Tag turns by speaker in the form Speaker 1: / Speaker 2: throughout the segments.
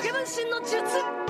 Speaker 1: 影分身の術。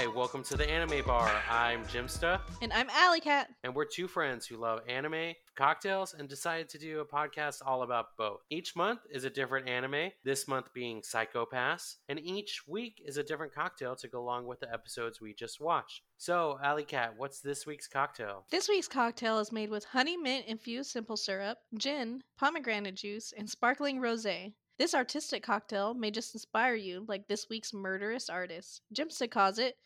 Speaker 2: Hi, welcome to the Anime Bar. I'm Jimsta,
Speaker 3: And I'm Alley Cat.
Speaker 2: and we're two friends who love anime, cocktails, and decided to do a podcast all about both. Each month is a different anime, this month being Psycho-Pass, and each week is a different cocktail to go along with the episodes we just watched. So, Alley Cat, what's this week's cocktail?
Speaker 3: This week's cocktail is made with honey mint infused simple syrup, gin, pomegranate juice, and sparkling rosé. This artistic cocktail may just inspire you like this week's murderous artist. Jimsta calls it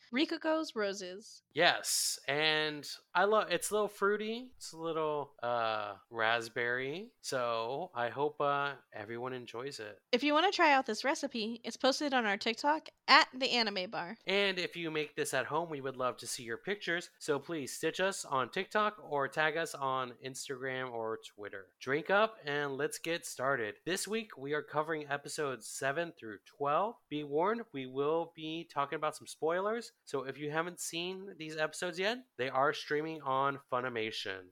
Speaker 3: Roses.
Speaker 2: Yes, and I love it's a little fruity, it's a little uh raspberry. So, I hope uh everyone enjoys it.
Speaker 3: If you want to try out this recipe, it's posted on our TikTok at the Anime Bar.
Speaker 2: And if you make this at home, we would love to see your pictures. So please stitch us on TikTok or tag us on Instagram or Twitter. Drink up and let's get started. This week we are covering episodes 7 through 12. Be warned, we will be talking about some spoilers. So if you haven't seen these episodes yet, they are streaming on Funimation.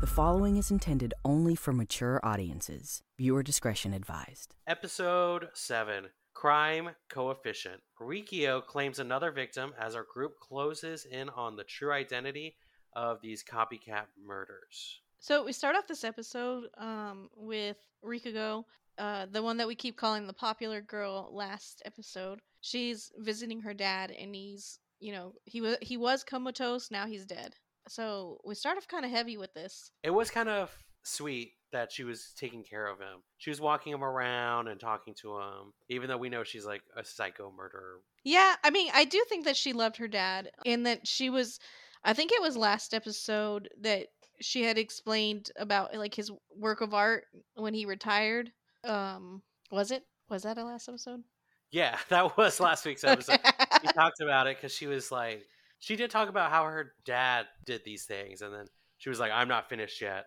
Speaker 4: The following is intended only for mature audiences. Viewer discretion advised.
Speaker 2: Episode 7 Crime Coefficient. Rikio claims another victim as our group closes in on the true identity of these copycat murders.
Speaker 3: So we start off this episode um, with Rikugo, uh, the one that we keep calling the popular girl last episode. She's visiting her dad, and he's, you know, he was he was comatose. Now he's dead. So we start off kind of heavy with this.
Speaker 2: It was kind of sweet that she was taking care of him. She was walking him around and talking to him, even though we know she's like a psycho murderer.
Speaker 3: Yeah, I mean, I do think that she loved her dad, and that she was. I think it was last episode that she had explained about like his work of art when he retired. Um, was it? Was that a last episode?
Speaker 2: Yeah, that was last week's episode. she talked about it because she was like, she did talk about how her dad did these things, and then she was like, "I'm not finished yet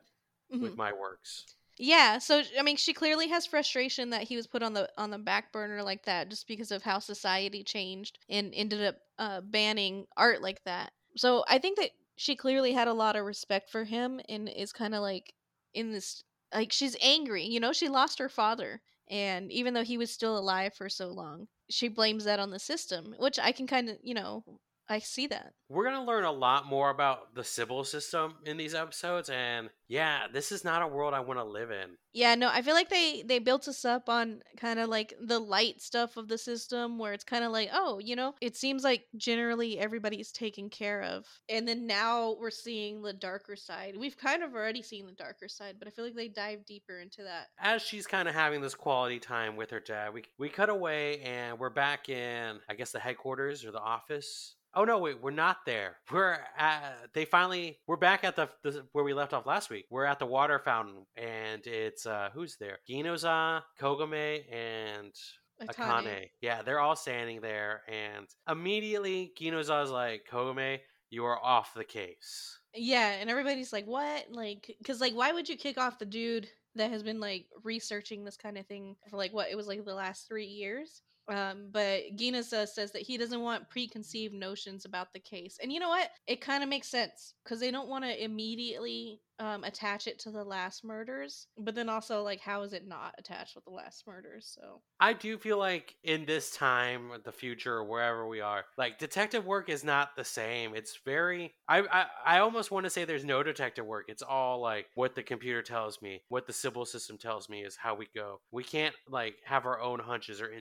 Speaker 3: Mhm.
Speaker 2: with my works."
Speaker 3: Yeah, so I mean, she clearly has frustration that he was put on the on the back burner like that, just because of how society changed and ended up uh, banning art like that. So I think that she clearly had a lot of respect for him and is kind of like in this like she's angry. You know, she lost her father, and even though he was still alive for so long, she blames that on the system, which I can kind of you know I see that.
Speaker 2: We're gonna learn a lot more about the Sybil system in these episodes, and yeah, this is not a world I want to live in.
Speaker 3: Yeah, no, I feel like they they built us up on kind of like the light stuff of the system where it's kind of like, oh, you know, it seems like generally everybody's taken care of. And then now we're seeing the darker side. We've kind of already seen the darker side, but I feel like they dive deeper into that.
Speaker 2: As she's kind of having this quality time with her dad, we we cut away and we're back in, I guess, the headquarters or the office. Oh no, wait, we're not there. We're at. They finally. We're back at the, the where we left off last week. We're at the water fountain, and it's uh who's there? Ginoza, Kogame, and
Speaker 3: Akane.
Speaker 2: Akane. Yeah, they're all standing there, and immediately Ginoza's like, Kogame, you are off the case.
Speaker 3: Yeah, and everybody's like, what? Like, because, like, why would you kick off the dude that has been, like, researching this kind of thing for, like, what? It was, like, the last three years? Um, but Gina uh, says that he doesn't want preconceived notions about the case. And you know what? It kind of makes sense because they don't want to immediately um, attach it to the last murders. But then also, like, how is it not attached with the last murders? So,
Speaker 2: I do feel like in this time, the future, or wherever we are, like detective work is not the same. It's very. I I, I almost want to say there's no detective work. It's all like what the computer tells me, what the Sybil system tells me is how we go. We can't like have our own hunches or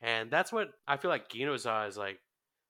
Speaker 2: and that's what I feel like Ginoza is like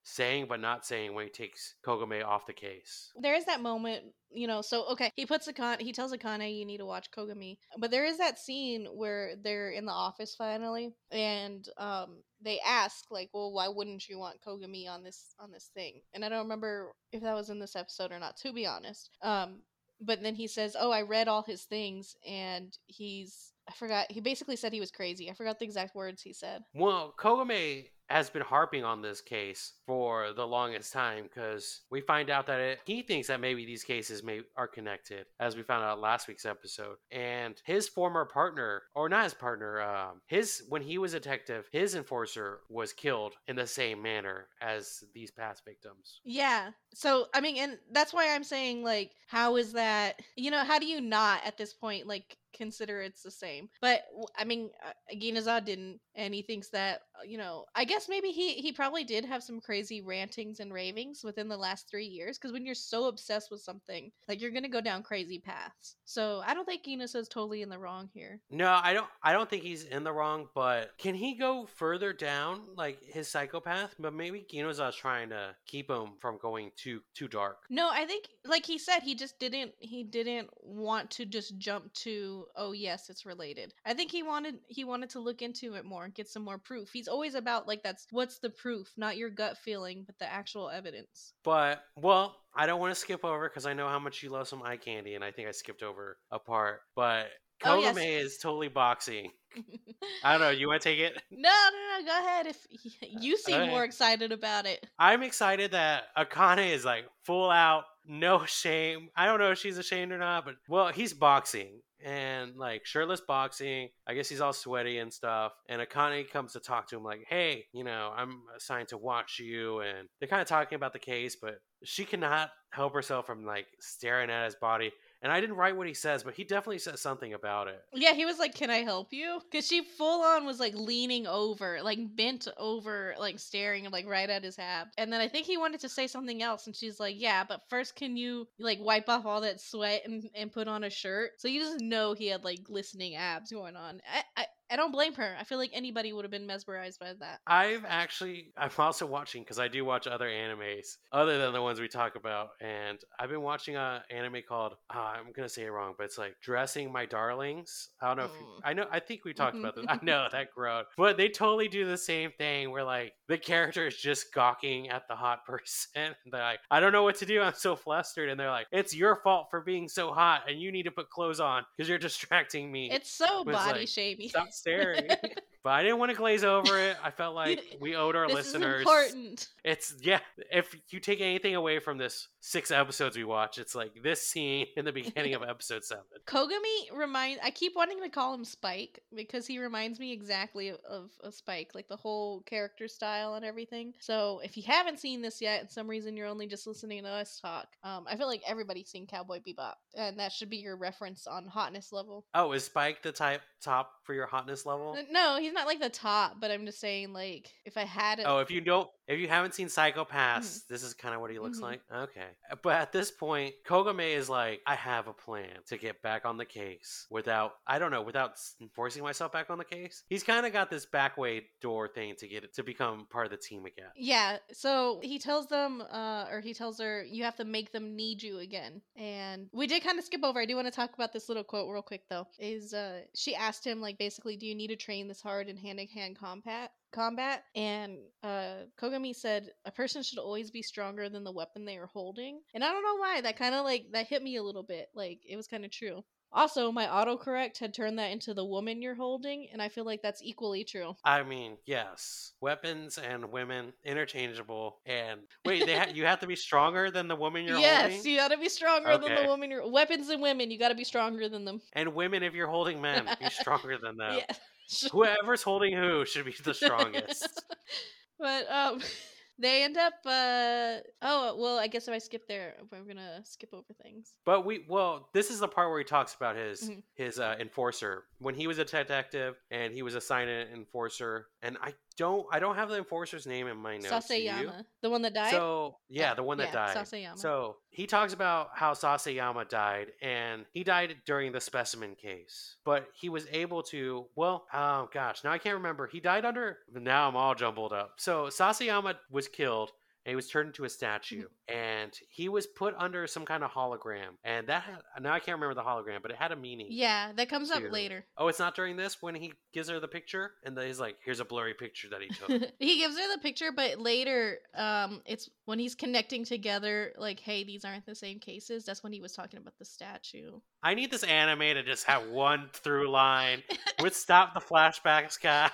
Speaker 2: saying but not saying when he takes Kogame off the case.
Speaker 3: there is that moment, you know. So okay, he puts Akane, he tells Akane, "You need to watch Kogami." But there is that scene where they're in the office finally, and um, they ask like, "Well, why wouldn't you want Kogami on this on this thing?" And I don't remember if that was in this episode or not, to be honest. Um, but then he says, "Oh, I read all his things, and he's." I forgot. He basically said he was crazy. I forgot the exact words he said.
Speaker 2: Well, Kogame has been harping on this case for the longest time because we find out that it, he thinks that maybe these cases may are connected, as we found out last week's episode. And his former partner, or not his partner, um, his when he was a detective, his enforcer was killed in the same manner as these past victims.
Speaker 3: Yeah. So, I mean, and that's why I'm saying, like, how is that, you know, how do you not at this point, like, consider it's the same? But, I mean, uh, Ginazad didn't, and he thinks that, uh, you know, I guess maybe he, he probably did have some crazy rantings and ravings within the last three years, because when you're so obsessed with something, like, you're going to go down crazy paths. So, I don't think Ginazad's totally in the wrong here.
Speaker 2: No, I don't. I don't think he's in the wrong. But can he go further down, like his psychopath? But maybe Ginoza's trying to keep him from going too too dark.
Speaker 3: No, I think like he said he just didn't he didn't want to just jump to Oh, oh yes it's related. I think he wanted he wanted to look into it more and get some more proof. He's always about like that's what's the proof, not your gut feeling, but the actual evidence.
Speaker 2: But well, I don't want to skip over because I know how much you love some eye candy, and I think I skipped over a part. But
Speaker 3: Oh,
Speaker 2: Kogame
Speaker 3: yes.
Speaker 2: is totally boxing. I don't know. You want to take it?
Speaker 3: no, no, no, go ahead if you uh, seem
Speaker 2: Okay.
Speaker 3: more excited about it.
Speaker 2: I'm excited that Akane is like full out, no shame. I don't know if she's ashamed or not, but well, he's boxing and like shirtless boxing. I guess he's all sweaty and stuff. And Akane comes to talk to him like, "Hey, you know, I'm assigned to watch you." And they're kind of talking about the case, but she cannot help herself from like staring at his body. And I didn't write what he says, but he definitely says something about it.
Speaker 3: Yeah, he was like, "Can I help you?" Because she full on was like leaning over, like bent over, like staring like right at his abs. And then I think he wanted to say something else, and she's like, "Yeah, but first, can you like wipe off all that sweat and, and put on a shirt?" So you just know he had like glistening abs going on. I I, I don't blame her. I feel like anybody would have been mesmerized by that.
Speaker 2: I've actually, I'm also watching because I do watch other animes other than the ones we talk about, and I've been watching a anime called uh, I'm gonna say it wrong, but it's like Dressing My Darlings. I don't know if you,
Speaker 3: Mm.
Speaker 2: I know. I think we talked about this. I know that grown, but they totally do the same thing where like the character is just gawking at the hot person. They're like, I don't know what to do. I'm so flustered, and they're like, It's your fault for being so hot, and you need to put clothes on because you're distracting me.
Speaker 3: It's so body
Speaker 2: like. Stop staring. but I didn't want to glaze over it. I felt like we owed our
Speaker 3: this
Speaker 2: listeners.
Speaker 3: is important.
Speaker 2: It's yeah. If you take anything away from this six episodes we watch, it's like this scene in the beginning of episode seven.
Speaker 3: Kogami remind I keep wanting to call him Spike because he reminds me exactly of, of, of Spike, like the whole character style and everything. So if you haven't seen this yet, and some reason you're only just listening to us talk, um, I feel like everybody's seen Cowboy Bebop, and that should be your reference on hotness level.
Speaker 2: Oh, is Spike the type top for your hotness level?
Speaker 3: No, he's not like the top, but I'm just saying like if I had it.
Speaker 2: Oh, if you don't, if you haven't seen Psycho-Pass, this is kind of what he looks
Speaker 3: Mhm.
Speaker 2: like. Okay, but at this point, Kogame is like, I have a plan to get back on the case without, I don't know, without forcing myself back on the case. He's kind of got this back way door thing to get it to become part of the team again.
Speaker 3: Yeah, so he tells them, uh, or he tells her, you have to make them need you again. And we did kind of skip over. I do want to talk about this little quote real quick, though. Is uh, she asked him, like, basically, do you need to train this hard in hand to hand combat? Combat and uh, Kogami said a person should always be stronger than the weapon they are holding, and I don't know why that kind of like that hit me a little bit. Like it was kind of true. Also, my autocorrect had turned that into the woman you're holding, and I feel like that's equally true.
Speaker 2: I mean, yes, weapons and women interchangeable. And wait, they ha- you have to be stronger than the woman you're
Speaker 3: yes,
Speaker 2: holding,
Speaker 3: you gotta be stronger than the woman you're weapons and women, you gotta be stronger than them.
Speaker 2: and women if you're holding men, be stronger than them.
Speaker 3: Yeah.
Speaker 2: Whoever's holding who should be the strongest.
Speaker 3: but um they end up uh oh well I guess if I skip there we're gonna skip over things.
Speaker 2: But we well, this is the part where he talks about his
Speaker 3: Mhm.
Speaker 2: his uh, enforcer when he was a detective and he was assigned an enforcer. And I don't I don't have the enforcer's name in my notes.
Speaker 3: Sasayama. The one that died?
Speaker 2: So yeah,
Speaker 3: Yeah,
Speaker 2: the one that
Speaker 3: yeah,
Speaker 2: died.
Speaker 3: Sasayama.
Speaker 2: So he talks about how Sasayama died, and he died during the specimen case. But he was able to. Well, oh gosh, now I can't remember. He died under. Now I'm all jumbled up. So Sasayama was killed. He was turned into a statue. And he was put under some kind of hologram. And that had, now I can't remember the hologram, but it had a meaning.
Speaker 3: Yeah, that comes up later.
Speaker 2: Oh, it's not during this when he gives her the picture, and then he's like, "Here's a blurry picture that he took."
Speaker 3: he gives her the picture, but later, um, it's when he's connecting together, like, hey, these aren't the same cases. That's when he was talking about the statue.
Speaker 2: I need this anime to just have one through line with stop the flashbacks, guys.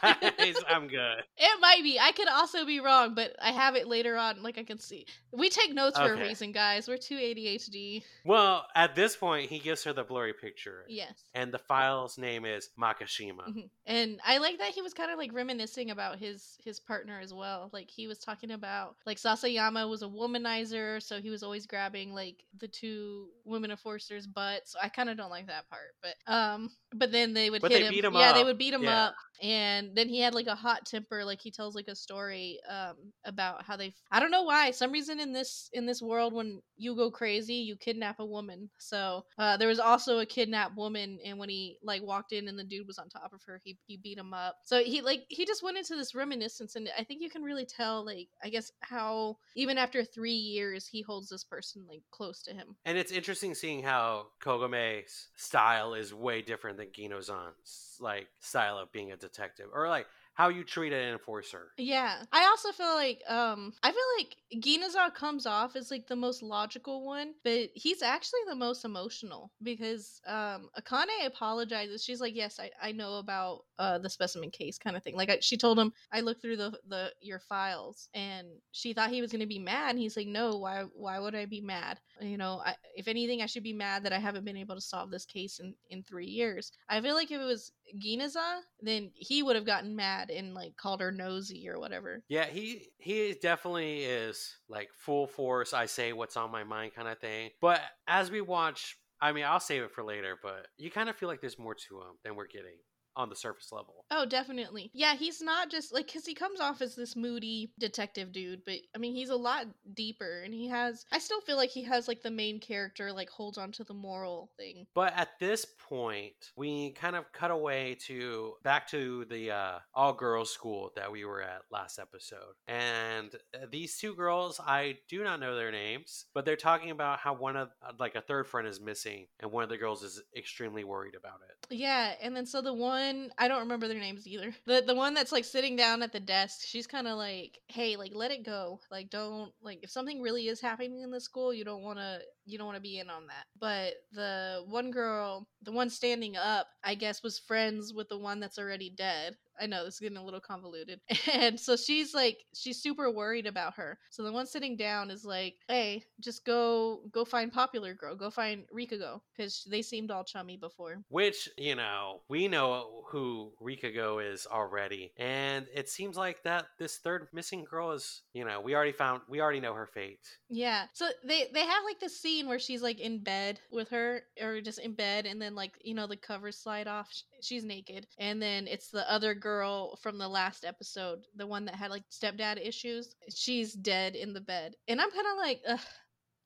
Speaker 2: I'm good.
Speaker 3: It might be. I could also be wrong, but I have it later on. Like I can see. We take notes for a reason, guys. We're too ADHD.
Speaker 2: Well, at this point, he gives her the blurry picture,
Speaker 3: Yes.
Speaker 2: and the file's name is Makashima.
Speaker 3: Mhm. And I like that he was kind of like reminiscing about his his partner as well. Like he was talking about like Sasayama was a womanizer, so he was always grabbing like the two women enforcers' butts. So I kind of don't like that part, but um, but then they would
Speaker 2: But
Speaker 3: hit
Speaker 2: they
Speaker 3: him.
Speaker 2: beat him
Speaker 3: yeah, they would beat him
Speaker 2: Yeah.
Speaker 3: up, and then he had like a hot temper. Like he tells like a story um about how they. I don't know why. Some reason in this in this world when you go crazy, you kidnap a woman. So uh, there was also a kidnapped woman, and when he like walked in and the dude was on top of her, he he beat him up. So he like he just went into this reminiscence, and I think you can really tell like I guess how even after three years he holds this person like close to him.
Speaker 2: And it's interesting seeing how Kogame's style is way different than Gino-zan's like style of being a detective, or like how you treat an enforcer.
Speaker 3: Yeah. I also feel like um I feel like Ginaza comes off as like the most logical one, but he's actually the most emotional because um Akane apologizes. She's like, "Yes, I I know about uh the specimen case kind of thing." Like I, she told him, "I looked through the the your files." And she thought he was going to be mad. He's like, "No, why why would I be mad? You know, I, if anything I should be mad that I haven't been able to solve this case in in 3 years." I feel like if it was Ginaza, then he would have gotten mad and like called her nosy or whatever.
Speaker 2: Yeah, he he definitely is like full force. I say what's on my mind kind of thing. But as we watch, I mean, I'll save it for later. But you kind of feel like there's more to him than we're getting on the surface level.
Speaker 3: Oh, definitely. Yeah, he's not just like because he comes off as this moody detective dude, but I mean, he's a lot deeper and he has. I still feel like he has like the main character like holds on to the moral thing.
Speaker 2: But at this point, we kind of cut away to back to the uh, all girls school that we were at last episode. And uh, these two girls, I do not know their names, but they're talking about how one of, like, a third friend is missing, and one of the girls is extremely worried about it.
Speaker 3: Yeah, and then so the one I don't remember their names either. The the one that's like sitting down at the desk, she's kind of like, "Hey, like let it go. Like don't like if something really is happening in the school, you don't want to you don't want to be in on that." But the one girl, the one standing up, I guess was friends with the one that's already dead. I know this is getting a little convoluted. And so she's like she's super worried about her. So the one sitting down is like, "Hey, just go go find Popular Girl. Go find Rikago cuz they seemed all chummy before."
Speaker 2: Which, you know, we know who Rikago is already. And it seems like that this third missing girl is, you know, we already found, we already know her fate.
Speaker 3: Yeah. So they they have like this scene where she's like in bed with her or just in bed and then like, you know, the covers slide off. She's naked. And then it's the other girl from the last episode, the one that had like stepdad issues. She's dead in the bed. And I'm kind of like, Ugh.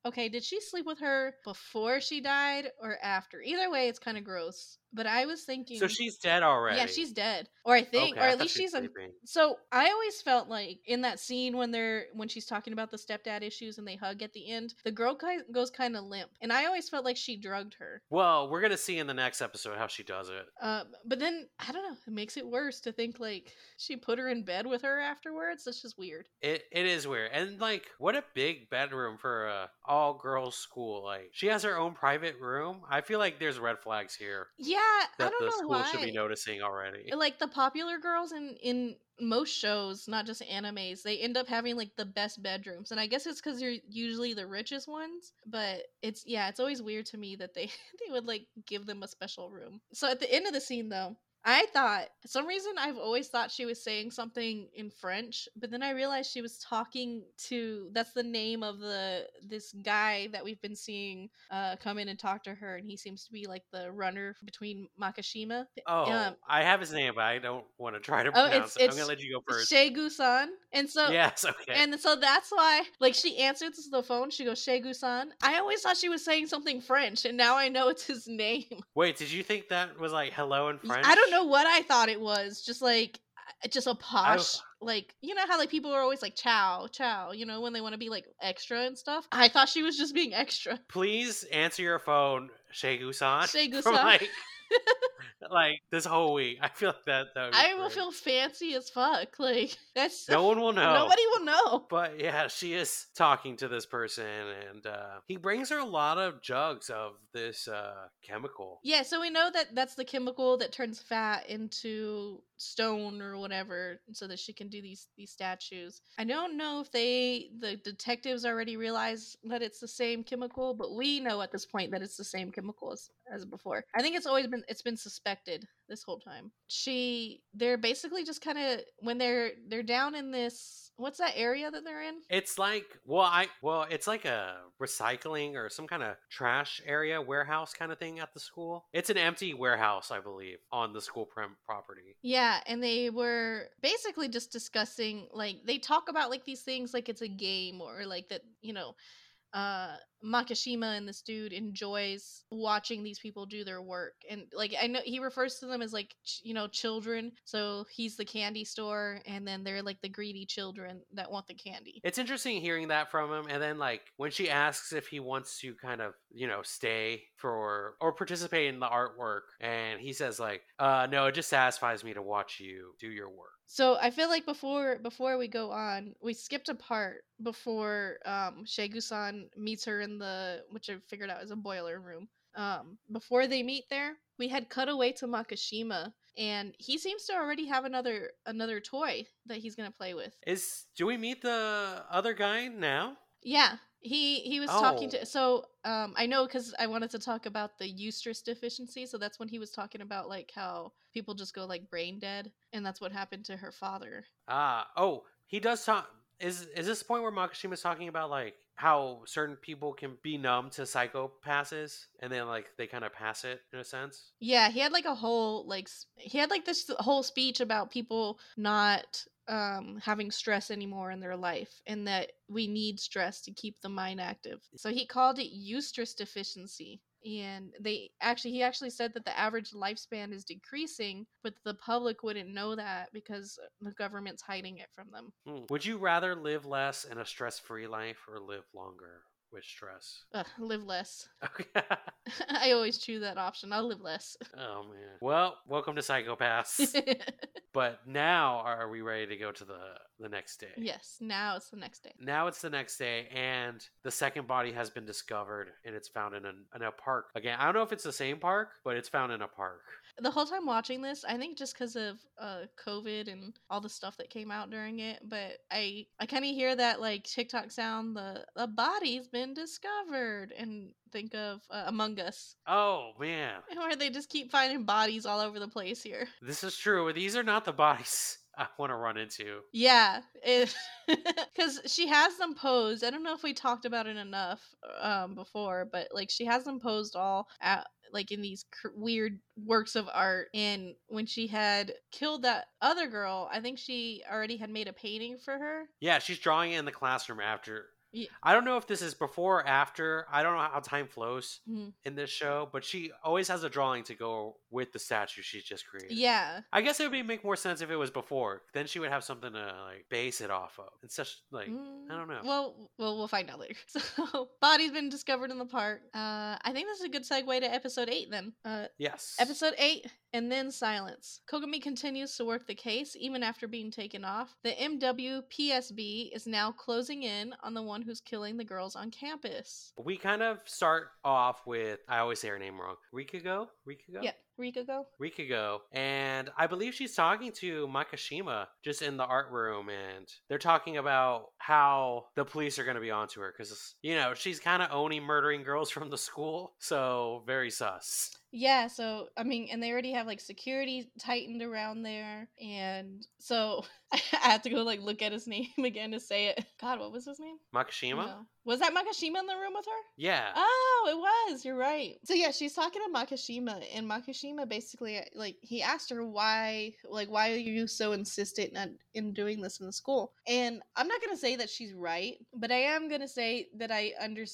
Speaker 3: Okay, did she sleep with her before she died or after? Either way, it's kind of gross. But I was thinking
Speaker 2: So she's dead already.
Speaker 3: Yeah, she's dead. Or I think
Speaker 2: Okay,
Speaker 3: or at least
Speaker 2: she
Speaker 3: she's a so I always felt like in that scene when they're when she's talking about the stepdad issues and they hug at the end, the girl goes kind of limp, and I always felt like she drugged her.
Speaker 2: Well, we're gonna see in the next episode how she does it.
Speaker 3: Uh, but then I don't know, it makes it worse to think like she put her in bed with her afterwards. That's just weird.
Speaker 2: It it is weird, and like, what a big bedroom for a all girls school. Like, she has her own private room. I feel like there's red flags here
Speaker 3: Yeah,
Speaker 2: that
Speaker 3: don't
Speaker 2: the
Speaker 3: know
Speaker 2: school
Speaker 3: why.
Speaker 2: should be noticing already.
Speaker 3: like the popular girls in in most shows not just animes they end up having like the best bedrooms and i guess it's because they're usually the richest ones but it's yeah it's always weird to me that they they would like give them a special room so at the end of the scene though I thought for some reason I've always thought she was saying something in French, but then I realized she was talking to that's the name of the this guy that we've been seeing uh come in and talk to her and he seems to be like the runner between Makashima.
Speaker 2: Oh,
Speaker 3: um,
Speaker 2: I have his name, but I don't want to try to
Speaker 3: Oh,
Speaker 2: pronounce
Speaker 3: it's-
Speaker 2: it. I'm gonna let you go first.
Speaker 3: Shegu-san. And so
Speaker 2: yes, okay.
Speaker 3: and so that's why like she answers the phone, she goes, Shegu-san. I always thought she was saying something French, and now I know it's his name.
Speaker 2: Wait, did you think that was like hello in French?
Speaker 3: I don't know what I thought it was. Just like just a posh like you know how like people are always like chow chow you know when they want to be like extra and stuff i thought she was just being extra
Speaker 2: Please answer your phone, Shea Gusan.
Speaker 3: Shea
Speaker 2: for,
Speaker 3: Gusan.
Speaker 2: Like, like this whole week. I feel like that. that would be
Speaker 3: i will feel fancy as fuck like that's
Speaker 2: No one will know.
Speaker 3: nobody will know
Speaker 2: But yeah, she is talking to this person, and uh, he brings her a lot of jugs of this uh, chemical.
Speaker 3: yeah so we know that that's the chemical that turns fat into stone or whatever so that she can do these these statues i don't know if they the detectives already realize that it's the same chemical but we know at this point that it's the same chemical as, as before i think it's always been it's been suspected this whole time she they're basically just kind of when they're they're down in this what's that area that they're in
Speaker 2: It's like well, I well, it's like a recycling or some kind of trash area, warehouse kind of thing at the school. It's an empty warehouse, I believe, on the school prem- property.
Speaker 3: Yeah, and they were basically just discussing like they talk about like these things like it's a game or like that, you know, uh Makishima and this dude enjoys watching these people do their work. And like I know he refers to them as like ch- you know children. So he's the candy store and then they're like the greedy children that want the candy.
Speaker 2: It's interesting hearing that from him, and then like when she asks if he wants to kind of you know stay for or participate in the artwork, and he says like, uh, no, it just satisfies me to watch you do your work.
Speaker 3: So I feel like before before we go on, we skipped a part before um Shegu-san meets her in the which I figured out is a boiler room. Um before they meet there, we had cut away to Makashima and he seems to already have another another toy that he's going to play with.
Speaker 2: Is do we meet the other guy now?
Speaker 3: Yeah. He he was talking
Speaker 2: Oh.
Speaker 3: to so um I know cuz I wanted to talk about the eustress deficiency, so that's when he was talking about like how people just go like brain dead and that's what happened to her father.
Speaker 2: Ah, oh, he does talk. Is is this the point where Makashima's talking about like how certain people can be numb to psychopasses and then like they kind of pass it in a sense?
Speaker 3: Yeah, he had like a whole like he had like this whole speech about people not um having stress anymore in their life and that we need stress to keep the mind active. So he called it eustress deficiency. And they actually he actually said that the average lifespan is decreasing, but the public wouldn't know that because the government's hiding it from them.
Speaker 2: Hmm. Would you rather live less in a stress-free life or live longer with stress?
Speaker 3: Ugh, live less.
Speaker 2: Okay.
Speaker 3: I always choose that option. I'll live less.
Speaker 2: oh man. Well, welcome to Psycho-Pass. but now are we ready to go to the the next day?
Speaker 3: yes, now it's the next day.
Speaker 2: Now it's the next day, and the second body has been discovered, and it's found in a, in a park. Again, I don't know if it's the same park, but it's found in a park.
Speaker 3: The whole time watching this, I think just because of uh, COVID and all the stuff that came out during it, but I I kind of hear that like TikTok sound, the the body's been discovered, and think of uh, Among Us,
Speaker 2: Oh man,
Speaker 3: where they just keep finding bodies all over the place here.
Speaker 2: this is true. These are not the bodies I want to run into.
Speaker 3: Yeah, because she has them posed. I don't know if we talked about it enough um, before, but like she has them posed all at like in these cr- weird works of art. And when she had killed that other girl, I think she already had made a painting for her.
Speaker 2: Yeah, she's drawing it in the classroom after. I don't know if this is before or after. I don't know how time flows
Speaker 3: Mhm.
Speaker 2: in this show, but she always has a drawing to go with the statue she's just created.
Speaker 3: Yeah,
Speaker 2: I guess it would be, make more sense if it was before. Then she would have something to like base it off of. It's such like I don't know.
Speaker 3: Mm, Well, well, we'll find out later. So, body's been discovered in the park. Uh, I think this is a good segue to episode eight. Then, uh,
Speaker 2: yes.
Speaker 3: Episode 8 and then silence. Kogami continues to work the case even after being taken off. The MWPSB is now closing in on the one who's killing the girls on campus.
Speaker 2: We kind of start off with I always say her name wrong. Rikago? Rikago?
Speaker 3: Yep, Rika go.
Speaker 2: Rikago. And I believe she's talking to Makashima just in the art room and they're talking about how the police are going to be onto her cuz you know, she's kind of only murdering girls from the school. So, very sus.
Speaker 3: Yeah, so I mean, and they already have like security tightened around there, and so I have to go like look at his name again to say it. God, what was his name?
Speaker 2: Makashima?
Speaker 3: No. Was that Makashima in the room with her?
Speaker 2: Yeah.
Speaker 3: Oh, it was. You're right. So yeah, she's talking to Makashima, and Makashima basically uh, like he asked her why, like, why are you so insistent in, in doing this in the school? And I'm not gonna say that she's right, but I am gonna say that I under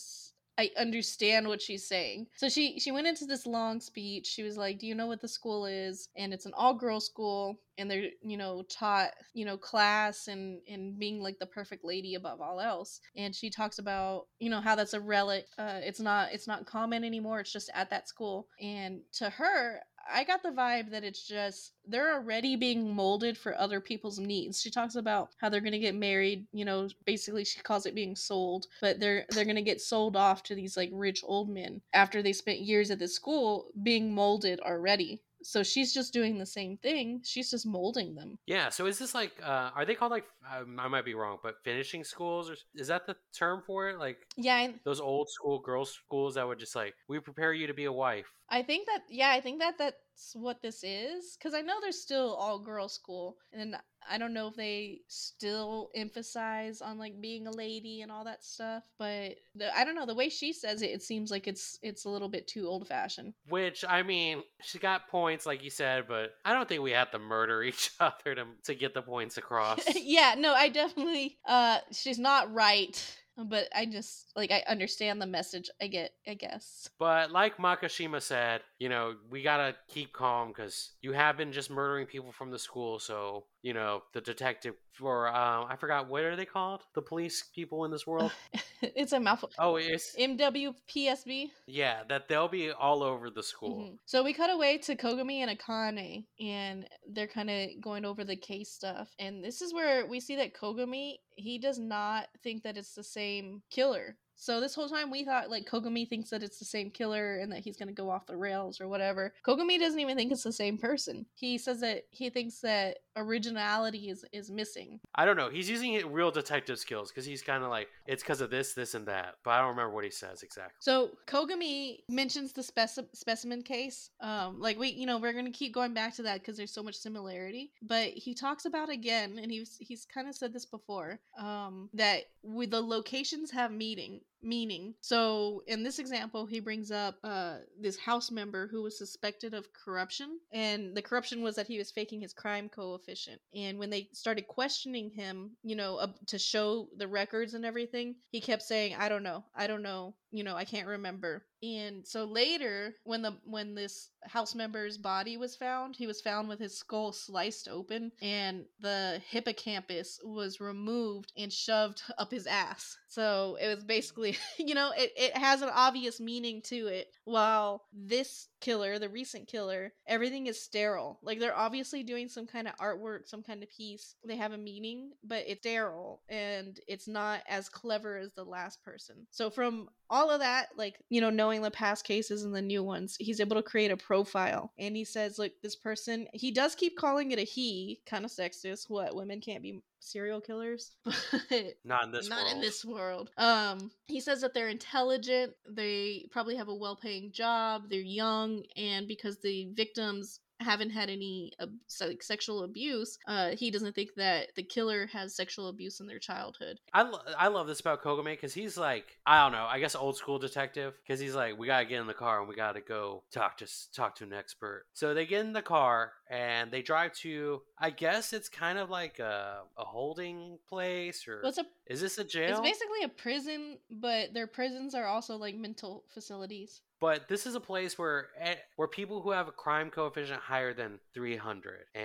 Speaker 3: I understand what she's saying. So she she went into this long speech. She was like, "Do you know what the school is?" And it's an all girl school and they're you know taught you know class and and being like the perfect lady above all else and she talks about you know how that's a relic uh it's not it's not common anymore it's just at that school and to her I got the vibe that it's just they're already being molded for other people's needs. She talks about how they're going to get married, you know, basically she calls it being sold, but they're they're going to get sold off to these like rich old men after they spent years at the school being molded already. So she's just doing the same thing. She's just molding them.
Speaker 2: Yeah. So is this like, uh, are they called like, um, I might be wrong, but finishing schools, or is that the term for it? Like
Speaker 3: Yeah, I,
Speaker 2: those old school girls' schools that would just like, we prepare you to be a wife.
Speaker 3: I think that yeah, I think that that's what this is because I know there's still all girls school, and I don't know if they still emphasize on like being a lady and all that stuff. But the, I don't know the way she says it, it seems like it's it's a little bit too old fashioned.
Speaker 2: Which I mean, she got points, like you said, but I don't think we have to murder each other to to get the points across.
Speaker 3: yeah, no, I definitely. Uh, she's not right but I just like I understand the message. I get, I guess.
Speaker 2: But like Makashima said, you know, we gotta keep calm because you have been just murdering people from the school. So you know, the detective for um, I forgot what are they called? The police people in this world.
Speaker 3: it's a mouthful.
Speaker 2: Oh, it's
Speaker 3: MWPSB.
Speaker 2: Yeah, that they'll be all over the school.
Speaker 3: Mm-hmm. So we cut away to Kogami and Akane, and they're kind of going over the case stuff. And this is where we see that Kogami he does not think that it's the same killer. So this whole time we thought like Kogami thinks that it's the same killer and that he's gonna go off the rails or whatever. Kogami doesn't even think it's the same person. He says that he thinks that originality is is missing.
Speaker 2: I don't know. He's using real detective skills because he's kind of like it's because of this, this, and that. But I don't remember what he says exactly.
Speaker 3: So Kogami mentions the speci- specimen case. Um, like we, you know, we're gonna keep going back to that because there's so much similarity. But he talks about again, and he's he's kind of said this before. Um, that with the locations have meeting meaning. So in this example, he brings up uh, this house member who was suspected of corruption, and the corruption was that he was faking his crime coefficient. And when they started questioning him, you know, uh, to show the records and everything, he kept saying, "I don't know, I don't know, you know, I can't remember." And so later, when the when this house member's body was found, he was found with his skull sliced open, and the hippocampus was removed and shoved up his ass. So it was basically, you know, it, it has an obvious meaning to it. While this killer, the recent killer, everything is sterile. Like they're obviously doing some kind of artwork, some kind of piece. They have a meaning, but it's sterile and it's not as clever as the last person. So from all of that, like, you know, knowing the past cases and the new ones, he's able to create a profile. And he says, look, this person, he does keep calling it a he, kind of sexist. What, women can't be serial killers?
Speaker 2: but not in this
Speaker 3: not
Speaker 2: world.
Speaker 3: in this world. Um, he says that they're intelligent, they probably have a well paying job, they're young, and because the victims haven't had any uh, like sexual abuse, uh, he doesn't think that the killer has sexual abuse in their childhood.
Speaker 2: I, lo- I love this about Kogami because he's like I don't know I guess old school detective because he's like we gotta get in the car and we gotta go talk to talk to an expert. So they get in the car and they drive to I guess it's kind of like a, a holding place or
Speaker 3: well, a,
Speaker 2: is this a jail?
Speaker 3: It's basically a prison, but their prisons are also like mental facilities
Speaker 2: but this is a place where eh, where people who have a crime coefficient higher than 300 and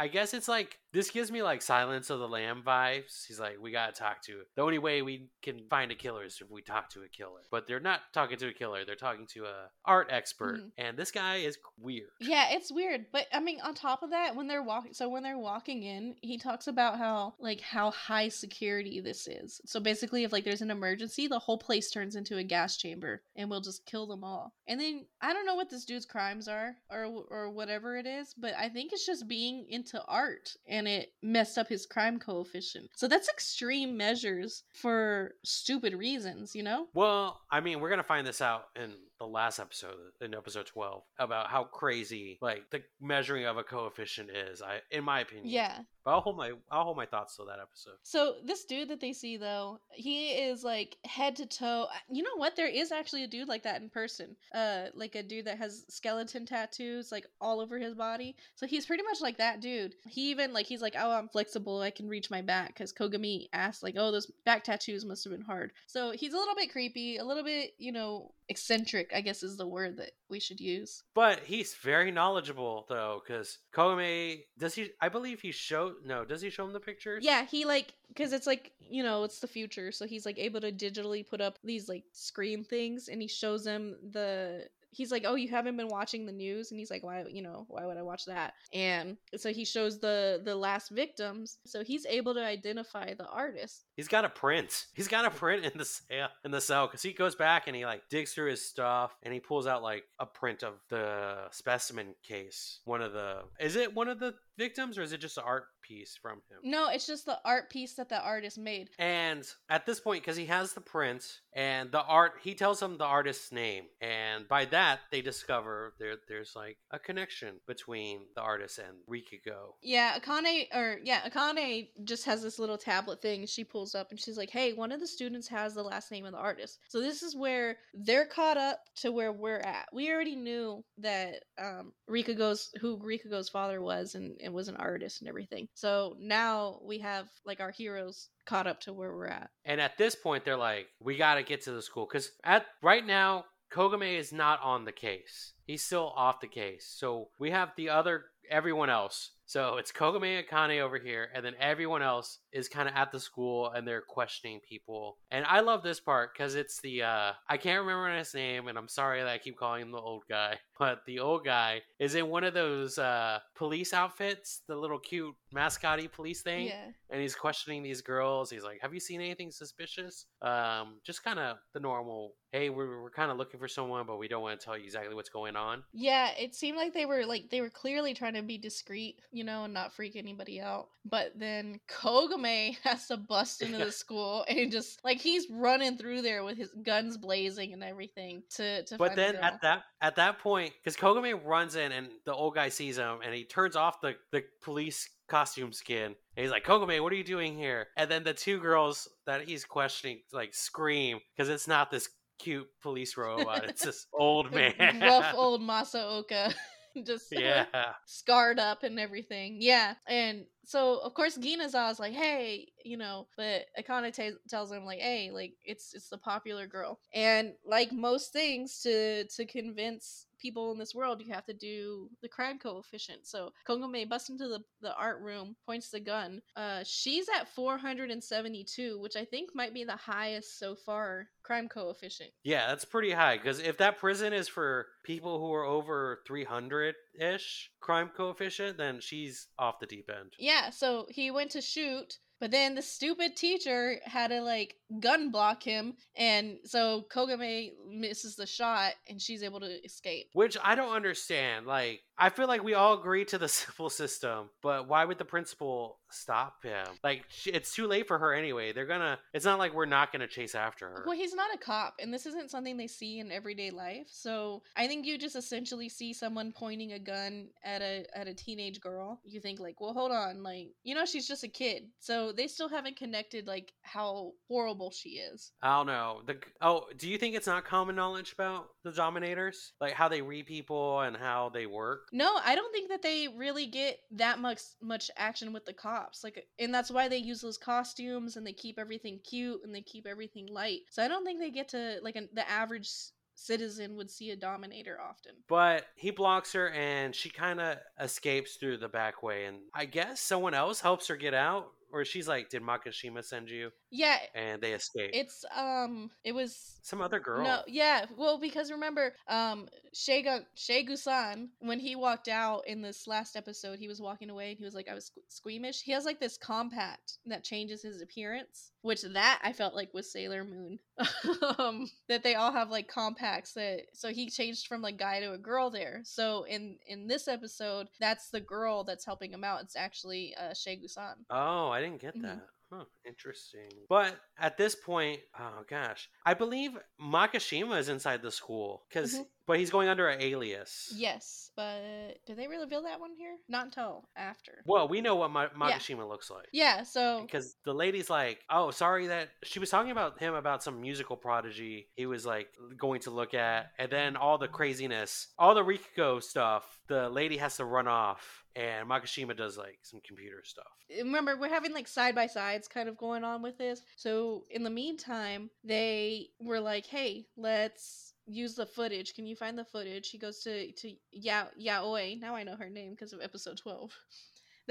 Speaker 2: I guess it's like this gives me like Silence of the Lamb vibes. He's like, we gotta talk to. The only way we can find a killer is if we talk to a killer. But they're not talking to a killer. They're talking to a art expert, mm-hmm. and this guy is weird.
Speaker 3: Yeah, it's weird. But I mean, on top of that, when they're walking, so when they're walking in, he talks about how like how high security this is. So basically, if like there's an emergency, the whole place turns into a gas chamber, and we'll just kill them all. And then I don't know what this dude's crimes are, or or whatever it is, but I think it's just being into art and it messed up his crime coefficient. So that's extreme measures for stupid reasons, you know?
Speaker 2: Well, I mean, we're going to find this out in the last episode in episode 12 about how crazy like the measuring of a coefficient is. I in my opinion.
Speaker 3: Yeah.
Speaker 2: But I'll hold my I'll hold my thoughts till that episode.
Speaker 3: So this dude that they see though, he is like head to toe. You know what? There is actually a dude like that in person. Uh, like a dude that has skeleton tattoos like all over his body. So he's pretty much like that dude. He even like he's like, oh, I'm flexible. I can reach my back because Kogami asked like, oh, those back tattoos must have been hard. So he's a little bit creepy, a little bit you know eccentric. I guess is the word that we should use.
Speaker 2: But he's very knowledgeable though, because Kogame does he? I believe he showed. No, does he show him the pictures?
Speaker 3: Yeah, he like because it's like you know it's the future, so he's like able to digitally put up these like screen things, and he shows them the. He's like, "Oh, you haven't been watching the news," and he's like, "Why? You know, why would I watch that?" And so he shows the the last victims, so he's able to identify the artist.
Speaker 2: He's got a print. He's got a print in the cell in the cell because he goes back and he like digs through his stuff and he pulls out like a print of the specimen case. One of the is it one of the victims or is it just an art piece from him?
Speaker 3: No, it's just the art piece that the artist made.
Speaker 2: And at this point, because he has the print and the art, he tells them the artist's name, and by that they discover there there's like a connection between the artist and Rikiko.
Speaker 3: Yeah, Akane or yeah, Akane just has this little tablet thing she pulls up and she's like, "Hey, one of the students has the last name of the artist." So this is where they're caught up to where we're at. We already knew that um Rikugo's who Rikugo's father was and, and was an artist and everything. So now we have like our heroes caught up to where we're at.
Speaker 2: And at this point, they're like, "We got to get to the school," because at right now, Kogame is not on the case. He's still off the case. So we have the other everyone else. So it's Kogame and Kane over here, and then everyone else is kind of at the school and they're questioning people. And I love this part because it's the uh I can't remember his name, and I'm sorry that I keep calling him the old guy, but the old guy is in one of those uh police outfits, the little cute mascotty police thing
Speaker 3: Yeah.
Speaker 2: and he's questioning these girls. He's like, "Have you seen anything suspicious?" Um, just kind of the normal. Hey, we're we're kind of looking for someone, but we don't want to tell you exactly what's going on.
Speaker 3: Yeah, it seemed like they were like they were clearly trying to be discreet, you know, and not freak anybody out. But then Kogame has to bust into the school and just like he's running through there with his guns blazing and everything to to
Speaker 2: But
Speaker 3: the
Speaker 2: then
Speaker 3: girl.
Speaker 2: at that at that point, because Kogame runs in and the old guy sees him, and he turns off the the police costume skin. And he's like, Kogame, what are you doing here? And then the two girls that he's questioning like scream because it's not this cute police robot; it's this old man.
Speaker 3: rough old Masaoka. just
Speaker 2: yeah.
Speaker 3: scarred up and everything. Yeah. And so of course Ginaza's like, hey, you know, but Akane t- tells him like, hey, like it's it's the popular girl. And like most things to to convince people in this world, you have to do the crime coefficient. So Kongome busts into the, the art room, points the gun. Uh she's at 472, which I think might be the highest so far crime coefficient.
Speaker 2: Yeah, that's pretty high because if that prison is for people who are over 300 ish crime coefficient, then she's off the deep end.
Speaker 3: Yeah, so he went to shoot, but then the stupid teacher had to like gun block him, and so Kogame misses the shot, and she's able to escape.
Speaker 2: Which I don't understand. Like, I feel like we all agree to the Sybil system, but why would the principal stop him? Like, it's too late for her anyway. They're gonna. It's not like we're not gonna chase after her.
Speaker 3: Well, he's not a cop, and this isn't something they see in everyday life. So I think you just essentially see someone pointing a gun at a at a teenage girl. You think like, well, hold on, like you know, she's just a kid. So they still haven't connected like how horrible she is.
Speaker 2: I don't know. The oh, do you think it's not common knowledge about the Dominators, like how they read people and how they work?
Speaker 3: No, I don't think that they really get that much much action with the cops. Like and that's why they use those costumes and they keep everything cute and they keep everything light. So I don't think they get to like an, the average citizen would see a dominator often.
Speaker 2: But he blocks her and she kind of escapes through the back way. And I guess someone else helps her get out. Or she's like, Did Makashima send you?
Speaker 3: Yeah,
Speaker 2: And they escape.
Speaker 3: it's um it was
Speaker 2: Some other girl.
Speaker 3: No, yeah. Well, because remember, um, Shega Shegu-san, when he walked out in this last episode, he was walking away and he was like, "I was squeamish." He has like this compact that changes his appearance, which that I felt like was Sailor Moon. um, that they all have like compacts that, so he changed from like guy to a girl there. So in in this episode, that's the girl that's helping him out. It's actually uh, Shegu-san.
Speaker 2: Oh, I didn't get
Speaker 3: Mhm.
Speaker 2: that. Huh, interesting. But at this point, oh gosh, I believe Makashima is inside the school because,
Speaker 3: Mhm.
Speaker 2: but he's going under an alias.
Speaker 3: Yes, but did they reveal that one here? Not until after.
Speaker 2: Well, we know what Ma- Makishima looks like.
Speaker 3: Yeah, so
Speaker 2: Because the lady's like, oh, sorry that she was talking about him about some musical prodigy he was like going to look at, and then all the craziness, all the Rikiko stuff, the lady has to run off, and Makishima does like some computer stuff.
Speaker 3: remember we're having like side by sides kind of going on with this. So in the meantime, they were like, "Hey, let's use the footage. Can you find the footage?" He goes to to Ya Yayoi. Now I know her name because of episode twelve.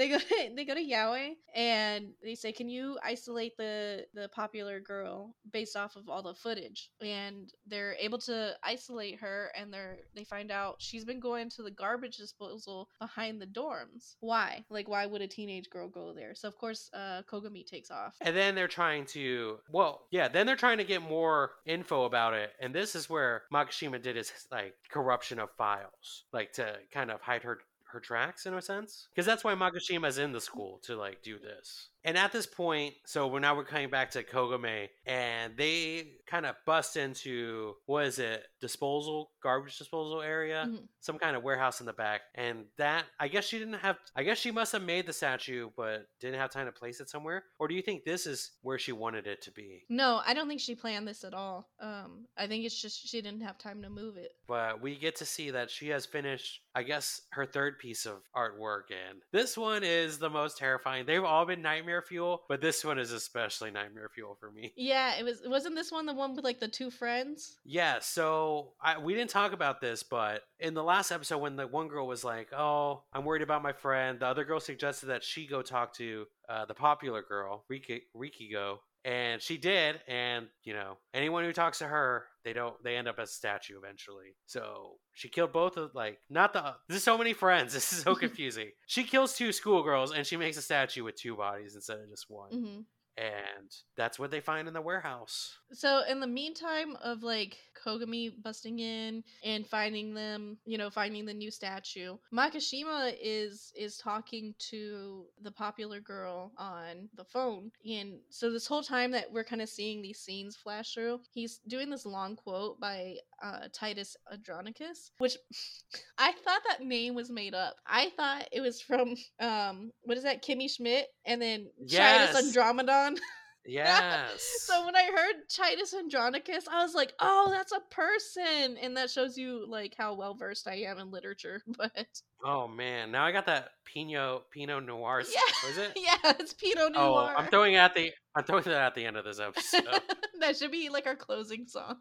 Speaker 3: They go to, they go to Yayoi and they say, "Can you isolate the the popular girl based off of all the footage?" And they're able to isolate her, and they're they find out she's been going to the garbage disposal behind the dorms. Why? Like, why would a teenage girl go there? So of course, uh, Kogami takes off.
Speaker 2: And then they're trying to, well, yeah, then they're trying to get more info about it. And this is where Makishima did his like corruption of files, like to kind of hide her her tracks in a sense. Because that's why Makishima's in the mm. school to like do this. And at this point, so we're now we're coming back to Kogame, and they kind of bust into what is it, disposal, garbage disposal area,
Speaker 3: Mhm.
Speaker 2: some kind of warehouse in the back. And that, I guess she didn't have, I guess she must have made the statue, but didn't have time to place it somewhere. Or do you think this is where she wanted it to be?
Speaker 3: No, I don't think she planned this at all. Um, I think it's just she didn't have time to move it.
Speaker 2: But we get to see that she has finished, I guess, her third piece of artwork. And this one is the most terrifying. They've all been nightmare fuel, but this one is especially nightmare fuel for me.
Speaker 3: Yeah, it was. Wasn't this one the one with like the two friends?
Speaker 2: Yeah, so I, we didn't talk about this, but in the last episode, when the one girl was like, "Oh, I'm worried about my friend," the other girl suggested that she go talk to uh, the popular girl, Riki, Rikigo, and she did. And you know, anyone who talks to her, they don't, they end up as a statue eventually. So she killed both of like not the. There's so many friends. This is so confusing. she kills two schoolgirls, and she makes a statue with two bodies instead of just one.
Speaker 3: hmm
Speaker 2: And that's what they find in the warehouse.
Speaker 3: So in the meantime of like Kogami busting in and finding them, you know, finding the new statue, Makishima is is talking to the popular girl on the phone. And so this whole time that we're kind of seeing these scenes flash through, he's doing this long quote by uh, Titus Andronicus, which I thought that name was made up. I thought it was from um what is that, Kimmy Schmidt, and then
Speaker 2: Yes.
Speaker 3: Titus Andromedon.
Speaker 2: Yes.
Speaker 3: So when I heard Titus Andronicus, I was like, "Oh, that's a person," and that shows you like how well versed I am in literature. But
Speaker 2: Oh man, now I got that Pinot Pinot Noir.
Speaker 3: Yeah.
Speaker 2: Was it?
Speaker 3: yeah, it's Pinot
Speaker 2: Oh,
Speaker 3: Noir.
Speaker 2: I'm throwing it at the I'm throwing that at the end of this episode.
Speaker 3: that should be like our closing song.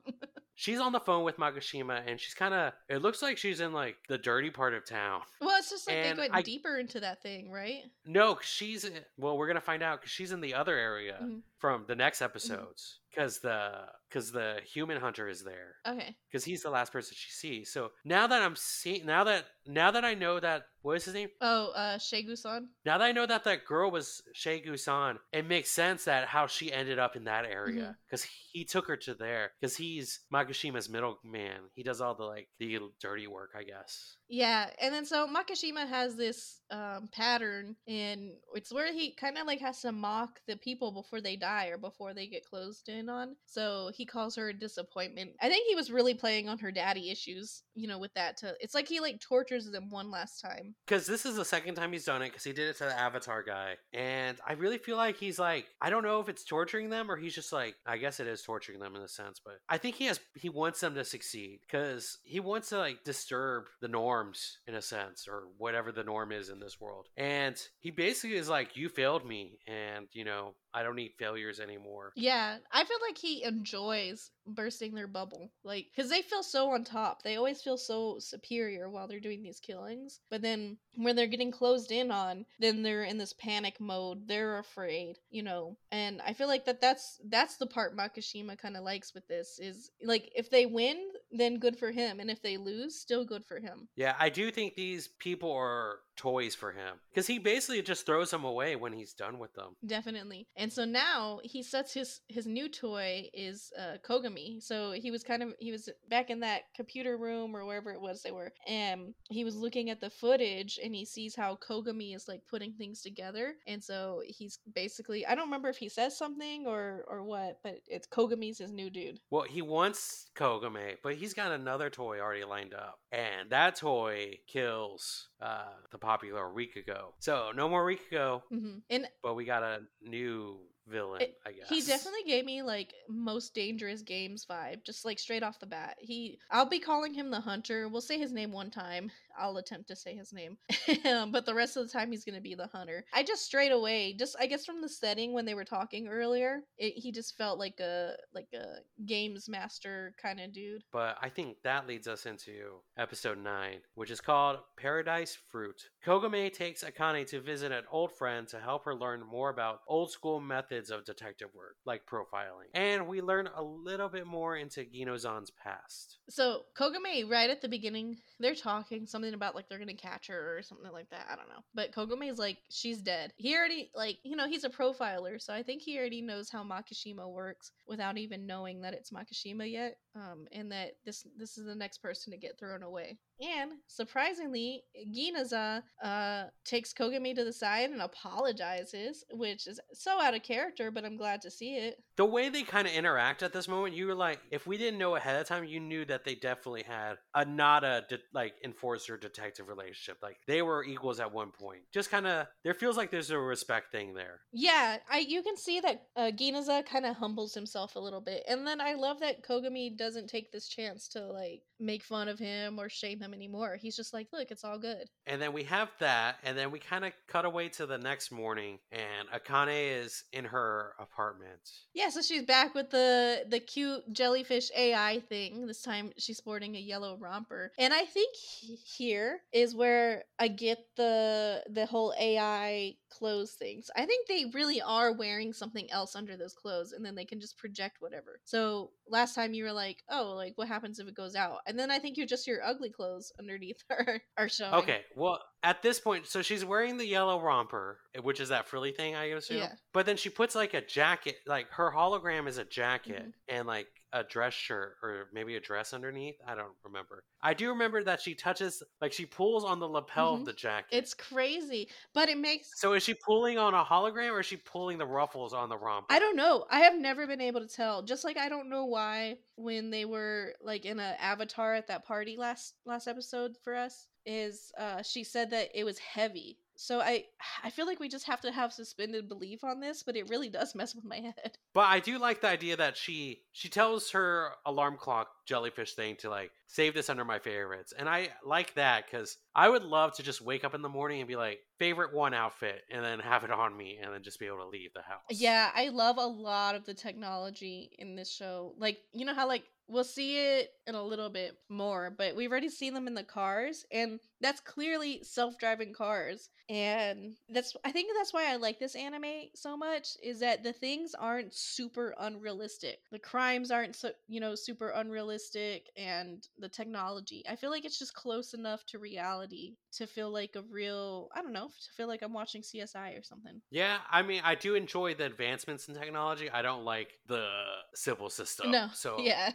Speaker 2: She's on the phone with Makishima, and she's kind of. It looks like she's in like the dirty part of town.
Speaker 3: well, it's just like
Speaker 2: And
Speaker 3: they went
Speaker 2: I-
Speaker 3: deeper into that thing, right?
Speaker 2: No, she's well. We're gonna find out because she's in the other area
Speaker 3: Mhm.
Speaker 2: from the next episodes. Because the because the human hunter is there.
Speaker 3: Okay.
Speaker 2: Because he's the last person she sees. So now that I'm seeing, now that now that I know that what is his name?
Speaker 3: Oh, uh, Shegu-san.
Speaker 2: Now that I know that that girl was Shea Gusan, it makes sense that how she ended up in that area because he took her to there because he's Makishima's middleman. He does all the like the dirty work, I guess.
Speaker 3: Yeah, and then so Makishima has this um, pattern, and it's where he kind of like has to mock the people before they die or before they get closed in on. So he calls her a disappointment. I think he was really playing on her daddy issues, you know, with that. To it's like he like tortures them one last time.
Speaker 2: Because this is the second time he's done it because he did it to the Avatar guy, and I really feel like he's like I don't know if it's torturing them or he's just like I guess it is torturing them in a sense, but I think he has he wants them to succeed because he wants to like disturb the norms in a sense or whatever the norm is in this world, and he basically is like you failed me, and you know I don't need failures anymore.
Speaker 3: Yeah, I feel like he enjoys bursting their bubble, like because they feel so on top. They always feel so superior while they're doing these killings, but then when they're getting closed in on, then they're in this panic mode. They're afraid, you know. And I feel like that that's that's the part makishima kind of likes with this is like if they win, then good for him, and if they lose, still good for him.
Speaker 2: Yeah, I do think these people are toys for him because he basically just throws them away when he's done with them.
Speaker 3: Definitely. And so now he sets his his new toy is uh, Kogami. So he was kind of he was back in that computer room or wherever it was they were, and he was looking at the footage and he sees how Kogami is like putting things together. And so he's basically I don't remember if he says something or or what, but it's Kogami's his new dude.
Speaker 2: Well, he wants kogami but he's got another toy already lined up, and that toy kills uh, the popular a week ago. So no more Rikugo,
Speaker 3: hmm And
Speaker 2: but we got a new villain,
Speaker 3: It-
Speaker 2: I guess.
Speaker 3: He definitely gave me like most dangerous games vibe, just like straight off the bat. He, I'll be calling him the hunter. We'll say his name one time. I'll attempt to say his name, Um, but the rest of the time he's gonna be the hunter. I just straight away, just I guess from the setting when they were talking earlier, it, he just felt like a like a games master kind of dude.
Speaker 2: But I think that leads us into episode 9, which is called Paradise Fruit. Kogami takes Akane to visit an old friend to help her learn more about old school methods of detective work, like profiling. And we learn a little bit more into Ginozan's past.
Speaker 3: So Kogami, right at the beginning, they're talking something about like they're gonna catch her or something like that. I don't know. But Kogami's like, she's dead. He already like, you know, he's a profiler, so I think he already knows how Makishima works without even knowing that it's Makishima yet. Um, and that this this is the next person to get thrown away. And surprisingly, Ginoza uh takes Kogami to the side and apologizes, which is so out of character, but I'm glad to see it.
Speaker 2: The way they kind of interact at this moment, you were like, if we didn't know ahead of time, you knew that they definitely had a not a de- like enforcer detective relationship. Like they were equals at one point. Just kind of, there feels like there's a respect thing there.
Speaker 3: Yeah, I you can see that uh, Ginoza kind of humbles himself a little bit, and then I love that Kogami doesn't take this chance to like make fun of him or shame him anymore. He's just like, look, it's all good.
Speaker 2: And then we have that, and then we kind of cut away to the next morning, and Akane is in her apartment.
Speaker 3: Yeah, so she's back with the the cute jellyfish AI thing. This time she's sporting a yellow romper, and I think he- here is where I get the the whole AI clothes things. I think they really are wearing something else under those clothes, and then they can just project whatever. So last time you were like, oh, like what happens if it goes out? And then I think you're just your ugly clothes underneath her are showing.
Speaker 2: Okay, well, at this point, so she's wearing the yellow romper, which is that frilly thing, I assume.
Speaker 3: Yeah.
Speaker 2: But then she puts like a jacket, like her hologram is a jacket
Speaker 3: Mhm.
Speaker 2: and like a dress shirt or maybe a dress underneath. I don't remember. I do remember that she touches, like she pulls on the lapel
Speaker 3: Mhm.
Speaker 2: of the jacket.
Speaker 3: It's crazy, but it makes
Speaker 2: so is she pulling on a hologram or is she pulling the ruffles on the romper?
Speaker 3: I don't know. I have never been able to tell. Just like I don't know why when they were like in a avatar at that party last last episode for us is uh she said that it was heavy. So I I feel like we just have to have suspended belief on this, but it really does mess with my head.
Speaker 2: But I do like the idea that she she tells her alarm clock jellyfish thing to like save this under my favorites, and I like that because I would love to just wake up in the morning and be like favorite one outfit, and then have it on me, and then just be able to leave the house.
Speaker 3: Yeah, I love a lot of the technology in this show. Like, you know how like we'll see it in a little bit more, but we've already seen them in the cars and that's clearly self-driving cars. And that's I think that's why I like this anime so much is that the things aren't super unrealistic. The crimes aren't so, you know, super unrealistic and the technology. I feel like it's just close enough to reality to feel like a real, I don't know, to feel like I'm watching CSI or something.
Speaker 2: Yeah, I mean, I do enjoy the advancements in technology. I don't like the Sybil system.
Speaker 3: no.
Speaker 2: so
Speaker 3: yeah.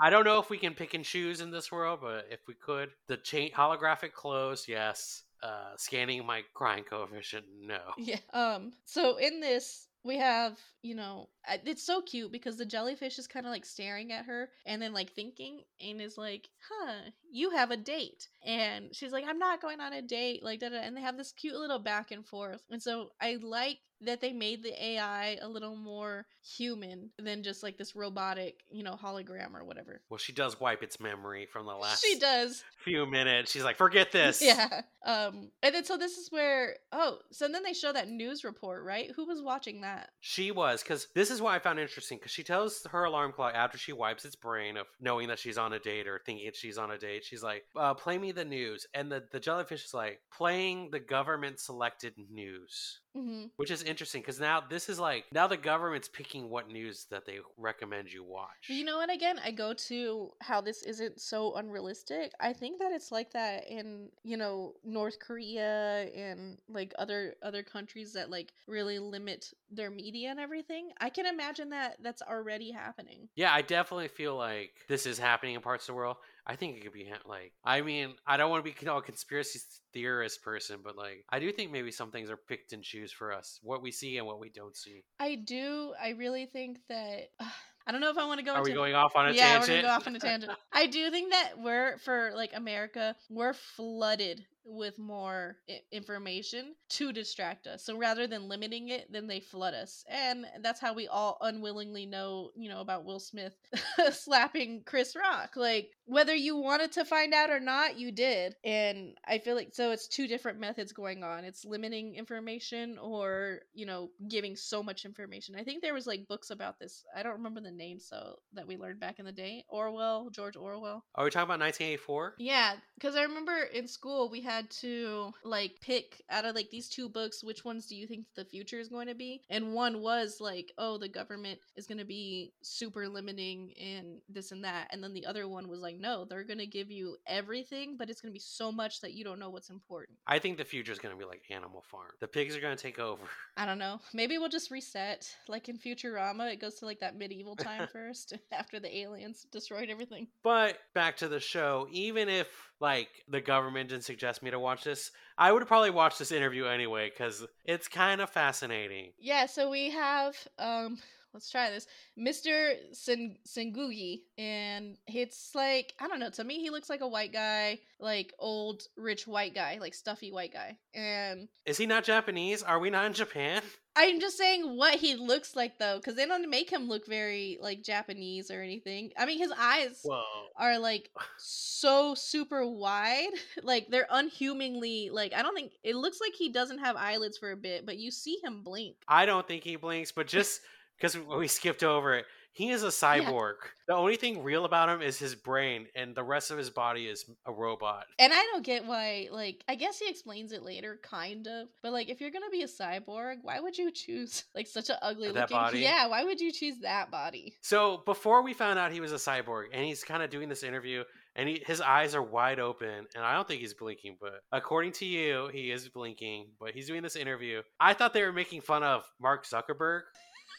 Speaker 2: I don't know if we can pick and choose in this world, but if we could, the chain holographic clothes, yes. Uh, scanning my crime coefficient, no.
Speaker 3: Yeah. Um. So in this, we have you know it's so cute because the jellyfish is kind of like staring at her and then like thinking and is like, "Huh, you have a date." And she's like, "I'm not going on a date." Like, da, da, and they have this cute little back and forth. And so I like that they made the AI a little more human than just like this robotic, you know, hologram or whatever.
Speaker 2: Well, she does wipe its memory from the last
Speaker 3: She does.
Speaker 2: few minutes. She's like, forget this.
Speaker 3: Yeah. Um. And then so this is where oh, so then they show that news report, right? Who was watching that?
Speaker 2: She was, because this is what I found interesting. Because she tells her alarm clock after she wipes its brain of knowing that she's on a date or thinking she's on a date. She's like, uh, "Play me the news," and the the jellyfish is like playing the government selected news.
Speaker 3: Hmm
Speaker 2: Which is interesting because now this is like now the government's picking what news that they recommend you watch.
Speaker 3: You know what? Again, I go to how this isn't so unrealistic. I think that it's like that in you know North Korea and like other other countries that like really limit their media and everything. I can imagine that that's already happening.
Speaker 2: Yeah, I definitely feel like this is happening in parts of the world. I think it could be like, I mean, I don't want to be a conspiracy theorist person, but like, I do think maybe some things are picked and choose for us, what we see and what we don't see.
Speaker 3: I do. I really think that. I don't know if I want to go.
Speaker 2: Are we going off on a
Speaker 3: yeah,
Speaker 2: tangent?
Speaker 3: Yeah, we're gonna go off on a tangent. I do think that we're for like America, we're flooded with more I- information to distract us. So rather than limiting it, then they flood us, and that's how we all unwillingly know, you know, about Will Smith slapping Chris Rock. Like whether you wanted to find out or not, you did, and I feel like so it's two different methods going on. It's limiting information or you know giving so much information. I think there was like books about this. I don't remember the name so that we learned back in the day. Orwell, George Orwell.
Speaker 2: Are we talking about 1984?
Speaker 3: Yeah, because I remember in school we had to like pick out of like these two books which ones do you think the future is going to be, and one was like, oh, the government is going to be super limiting and this and that, and then the other one was like, no, they're going to give you everything, but it's going to be so much that you don't know what's important.
Speaker 2: I think the future is going to be like Animal Farm. The pigs are going to take over.
Speaker 3: I don't know. Maybe we'll just reset. Like in Futurama, it goes to like that medieval time first after the aliens destroyed everything.
Speaker 2: But back to the show, even if like the government didn't suggest me to watch this, I would probably watch this interview anyway because it's kind of fascinating.
Speaker 3: Yeah, so we have um let's try this. Mr. Sen- Senguji and it's like I don't know, to me he looks like a white guy, like old rich white guy, like stuffy white guy. And
Speaker 2: Is he not Japanese? Are we not in Japan?
Speaker 3: I'm just saying what he looks like though cuz they don't make him look very like Japanese or anything. I mean his eyes
Speaker 2: Whoa.
Speaker 3: are like so super wide like they're unhumanly like i don't think it looks like he doesn't have eyelids for a bit but you see him blink
Speaker 2: I don't think he blinks, but just because we skipped over it, he is a cyborg. The only thing real about him is his brain, and the rest of his body is a robot.
Speaker 3: and i don't get why like i guess he explains it later kind of but like if you're gonna be a cyborg why would you choose like such an ugly
Speaker 2: That
Speaker 3: looking
Speaker 2: body?
Speaker 3: yeah why would you choose that body
Speaker 2: So before we found out he was a cyborg, and he's kind of doing this interview, and he, his eyes are wide open, and I don't think he's blinking, but according to you, he is blinking. But he's doing this interview. I thought they were making fun of Mark Zuckerberg,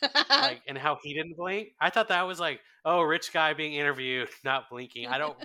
Speaker 2: like, and how he didn't blink. I thought that was like, oh, rich guy being interviewed, not blinking. I don't,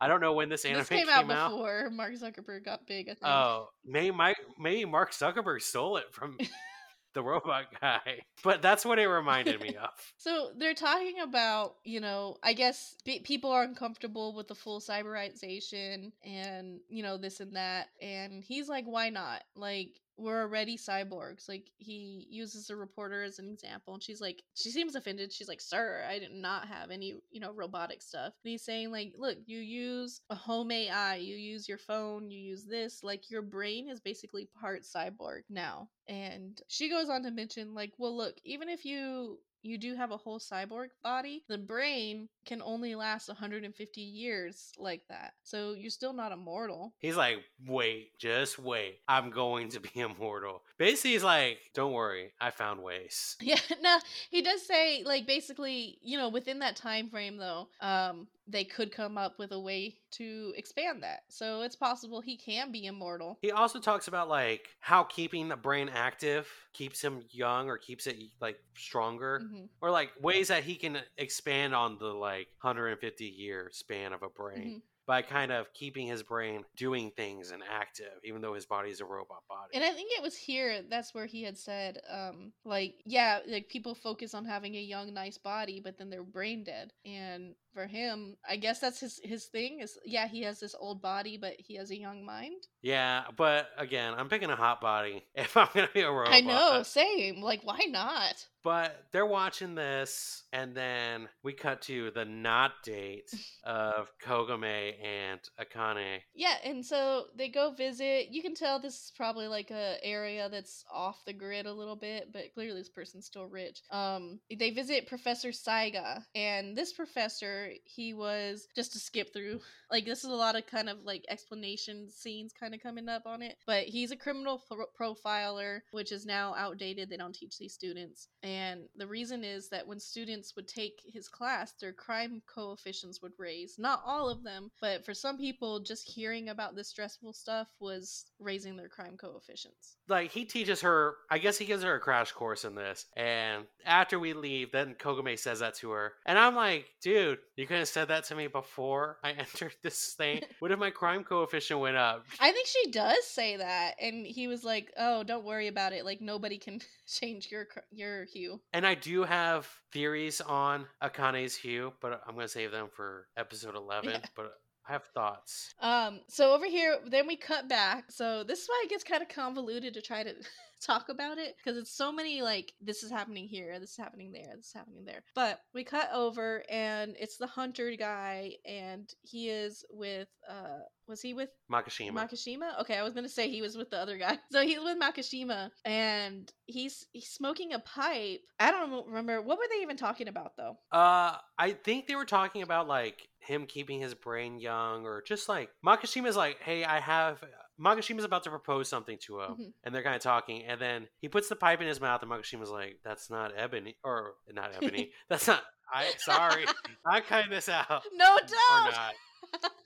Speaker 2: I don't know when this anime
Speaker 3: this came, out before mark zuckerberg got big i think
Speaker 2: Oh, maybe my maybe Mark Zuckerberg stole it from the robot guy, but that's what it reminded me of.
Speaker 3: So they're talking about, you know, I guess pe people are uncomfortable with the full cyberization and, you know, this and that. And he's like, why not? Like, we're already cyborgs. Like, he uses a reporter as an example. And she's like, she seems offended. She's like, sir, I did not have any, you know, robotic stuff. And he's saying, like, look, you use a home AI, you use your phone, you use this. Like, your brain is basically part cyborg now. And she goes on to mention, like, well, look, even if you you do have a whole cyborg body, the brain can only last 150 years like that. So you're still not immortal.
Speaker 2: He's like, wait, just wait. I'm going to be immortal. Basically, he's like, don't worry, I found ways.
Speaker 3: Yeah, no, he does say like basically, you know, within that time frame though, um they could come up with a way to expand that. So it's possible he can be immortal.
Speaker 2: He also talks about like how keeping the brain active keeps him young or keeps it like stronger,
Speaker 3: hmm
Speaker 2: or like ways that he can expand on the like 150 year span of a brain.
Speaker 3: Mhm.
Speaker 2: By kind of keeping his brain doing things and active, even though his body is a robot body.
Speaker 3: And I think it was here that's where he had said, um, like, yeah, like people focus on having a young, nice body, but then they're brain dead. And for him, I guess that's his his thing is yeah, he has this old body, but he has a young mind.
Speaker 2: Yeah, but again, I'm picking a hot body if I'm gonna be a robot.
Speaker 3: I know, same. Like, why not?
Speaker 2: But they're watching this, and then we cut to the not date of Kogami and Akane.
Speaker 3: Yeah, and so they go visit. You can tell this is probably like a area that's off the grid a little bit, but clearly this person's still rich. Um, they visit Professor Saiga, and this professor, he was just to skip through. Like this is a lot of kind of like explanation scenes kind of coming up on it, but he's a criminal pro- profiler, which is now outdated. They don't teach these students, and the reason is that when students would take his class, their crime coefficients would raise. Not all of them, but for some people, just hearing about this stressful stuff was raising their crime coefficients.
Speaker 2: Like he teaches her, I guess he gives her a crash course in this. And after we leave, then Kogami says that to her, and I'm like, dude, you could have said that to me before I entered this thing. What if my crime coefficient went up?
Speaker 3: I think she does say that, and he was like, "Oh, don't worry about it. Like nobody can change your your hue."
Speaker 2: And I do have theories on Akane's hue, but I'm gonna save them for episode 11.
Speaker 3: Yeah.
Speaker 2: But I have thoughts.
Speaker 3: Um, so over here, then we cut back. So this is why it gets kind of convoluted to try to talk about it because it's so many like this is happening here, this is happening there, this is happening there. But we cut over and it's the hunter guy, and he is with uh, was he with
Speaker 2: Makishima?
Speaker 3: Makishima. Okay, I was gonna say he was with the other guy. So he's with Makishima, and he's he's smoking a pipe. I don't remember what were they even talking about though.
Speaker 2: Uh, I think they were talking about like him keeping his brain young, or just like Makishima's like, "Hey, I have." Makishima's about to propose something to him,
Speaker 3: Mhm.
Speaker 2: and they're kind of talking, and then he puts the pipe in his mouth, and Makishima's like, "That's not ebony, or not ebony. That's not." I sorry, I'm cutting this out.
Speaker 3: No, don't.
Speaker 2: not.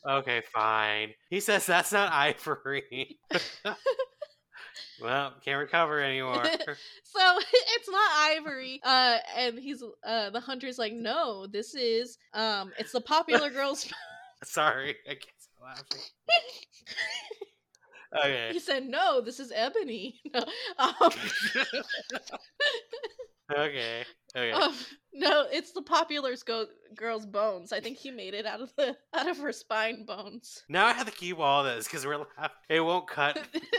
Speaker 2: Okay, fine. He says that's not ivory. well, can't recover anymore.
Speaker 3: So it's not ivory. Uh, and he's uh the hunter's like, no, this is um, it's the popular girls.
Speaker 2: Sorry, I can't stop laughing. Okay.
Speaker 3: he said, no, this is ebony. No, um,
Speaker 2: okay. Okay.
Speaker 3: um, no, it's the popular go- girl's bones. I think he made it out of the out of her spine bones.
Speaker 2: Now I have to keep all this because we're laughing. It won't cut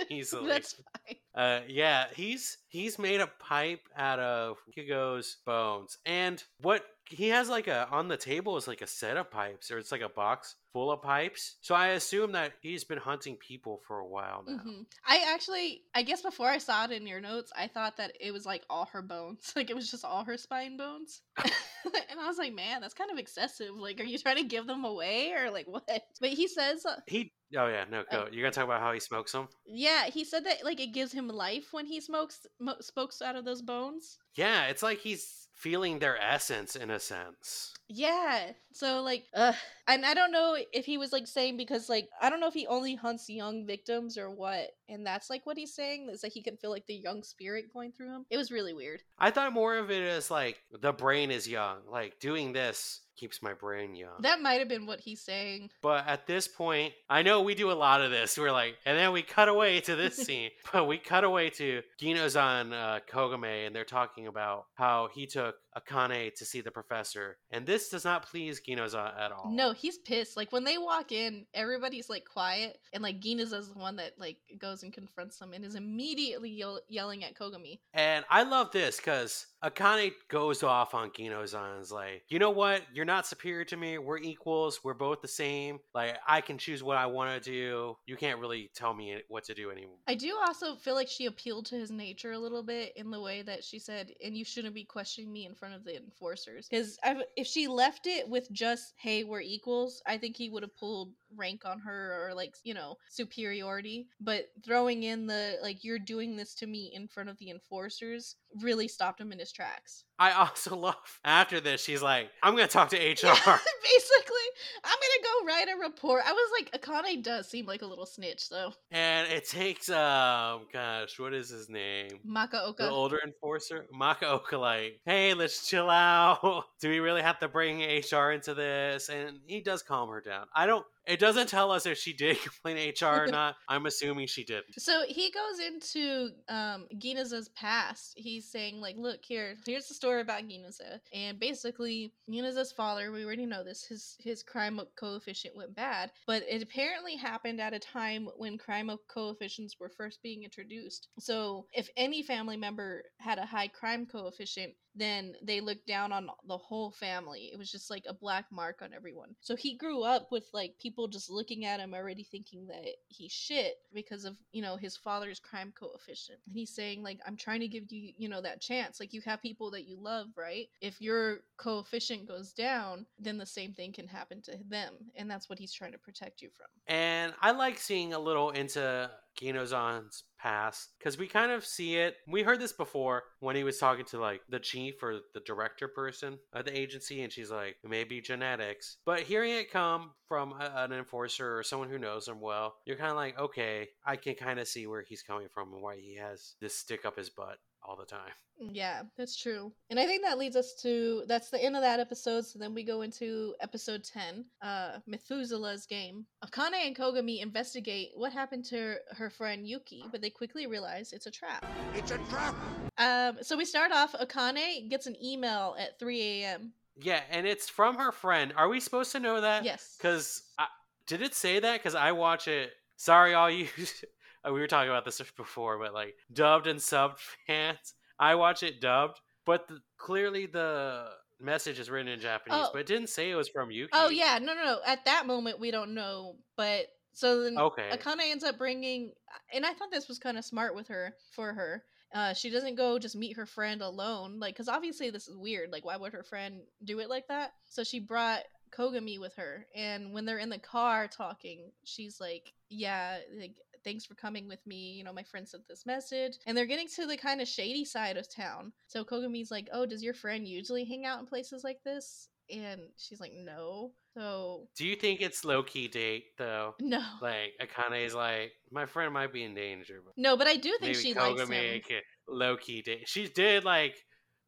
Speaker 2: easily.
Speaker 3: That's fine.
Speaker 2: Uh, yeah, he's he's made a pipe out of Hugo's bones, and what he has like a on the table is like a set of pipes, or it's like a box full of pipes. So I assume that he's been hunting people for a while now.
Speaker 3: Mhm. I actually, I guess before I saw it in your notes, I thought that it was like all her bones, like it was just all her spine bones. and I was like, man, that's kind of excessive. Like, are you trying to give them away or like what? But he says, uh,
Speaker 2: He. Oh yeah, no, go. You're gonna talk about how he smokes them.
Speaker 3: yeah, he said that like it gives him life when he smokes mo- smokes out of those bones.
Speaker 2: Yeah, it's like he's feeling their essence in a sense.
Speaker 3: Yeah. So like, uh, and I don't know if he was like saying because like I don't know if he only hunts young victims or what, and that's like what he's saying. Is that he can feel like the young spirit going through him. It was really weird.
Speaker 2: I thought more of it as like the brain is young. Like doing this keeps my brain young.
Speaker 3: That might have been what he's saying.
Speaker 2: But at this point, I know we do a lot of this. We're like, and then we cut away to this scene. But we cut away to Gino-san uh, Kogami, and they're talking about how he took Akane to see the professor. And this does not please Ginoza at all.
Speaker 3: No, he's pissed. Like when they walk in, everybody's like quiet, and like Gina's is the one that like goes and confronts them and is immediately yell- yelling at Kogami.
Speaker 2: And I love this because Akane goes off on Gino-san and is like, you know what? You're not superior to me. We're equals. We're both the same. Like, I can choose what I want to do. You can't really tell me what to do anymore.
Speaker 3: I do also feel like she appealed to his nature a little bit in the way that she said, "And you shouldn't be questioning me in front of the enforcers." Because if she left it with just "Hey, we're equals," I think he would have pulled rank on her or like you know superiority. But throwing in the like "You're doing this to me" in front of the enforcers really stopped him in his tracks.
Speaker 2: I also love after this, she's like, I'm to talk to HR.
Speaker 3: Basically, I'm gonna go write a report. I was like, Akane does seem like a little snitch, though.
Speaker 2: and it takes, um, gosh, what is his name? The
Speaker 3: Masaoka.
Speaker 2: older enforcer, Masaoka, like, hey, let's chill out. Do we really have to bring HR into this? And he does calm her down. I don't, It doesn't tell us if she did complain to HR or not. I'm assuming she did.
Speaker 3: So he goes into um Ginoza's past. He's saying like, look here, here's the story about Ginoza, and basically Ginoza's father. We already know this. His his crime coefficient went bad, but it apparently happened at a time when crime coefficients were first being introduced. So if any family member had a high crime coefficient, then they looked down on the whole family. It was just like a black mark on everyone. So he grew up with like people just looking at him already thinking that he's shit because of, you know, his father's crime coefficient. And he's saying like I'm trying to give you, you know, that chance. Like you have people that you love, right? If your coefficient goes down, then the same thing can happen to them. And that's what he's trying to protect you from.
Speaker 2: And I like seeing a little into Ginozan's past because we kind of see it. We heard this before when he was talking to like the chief or the director person of the agency, and she's like, maybe genetics. But hearing it come from a, an enforcer or someone who knows him well, you're kind of like, okay, I can kind of see where he's coming from and why he has this stick up his butt all the time.
Speaker 3: Yeah, that's true. And I think that leads us to that's the end of that episode. So then we go into episode 10, uh Methuselah's game. Akane and Kogami investigate what happened to her friend Yuki, but they quickly realize it's a trap.
Speaker 5: It's a trap.
Speaker 3: Um so we start off Akane gets an email at 3 a.m.
Speaker 2: Yeah, and it's from her friend. Are we supposed to know that?
Speaker 3: Yes.
Speaker 2: Because did it say that? Because I watch it. Sorry, all you we were talking about this before, but like dubbed and subbed fans, I watch it dubbed, but the, clearly the message is written in Japanese,
Speaker 3: Oh.
Speaker 2: but it didn't say it was from Yuki.
Speaker 3: Oh yeah, no no no. At that moment we don't know, but so then
Speaker 2: Okay.
Speaker 3: Akane ends up bringing, and I thought this was kind of smart with her for her. Uh, she doesn't go just meet her friend alone, like because obviously this is weird. Like why would her friend do it like that? So she brought Kogami with her, and when they're in the car talking, she's like, "Yeah, like thanks for coming with me. You know, my friend sent this message, and they're getting to the kind of shady side of town. So Kogami's like, "Oh, does your friend usually hang out in places like this?" And she's like, "No." So
Speaker 2: Do you think it's low key date though?
Speaker 3: no.
Speaker 2: Like Akane's like, my friend might be in danger, but
Speaker 3: No, but I do think she likes him.
Speaker 2: Low key date. She did like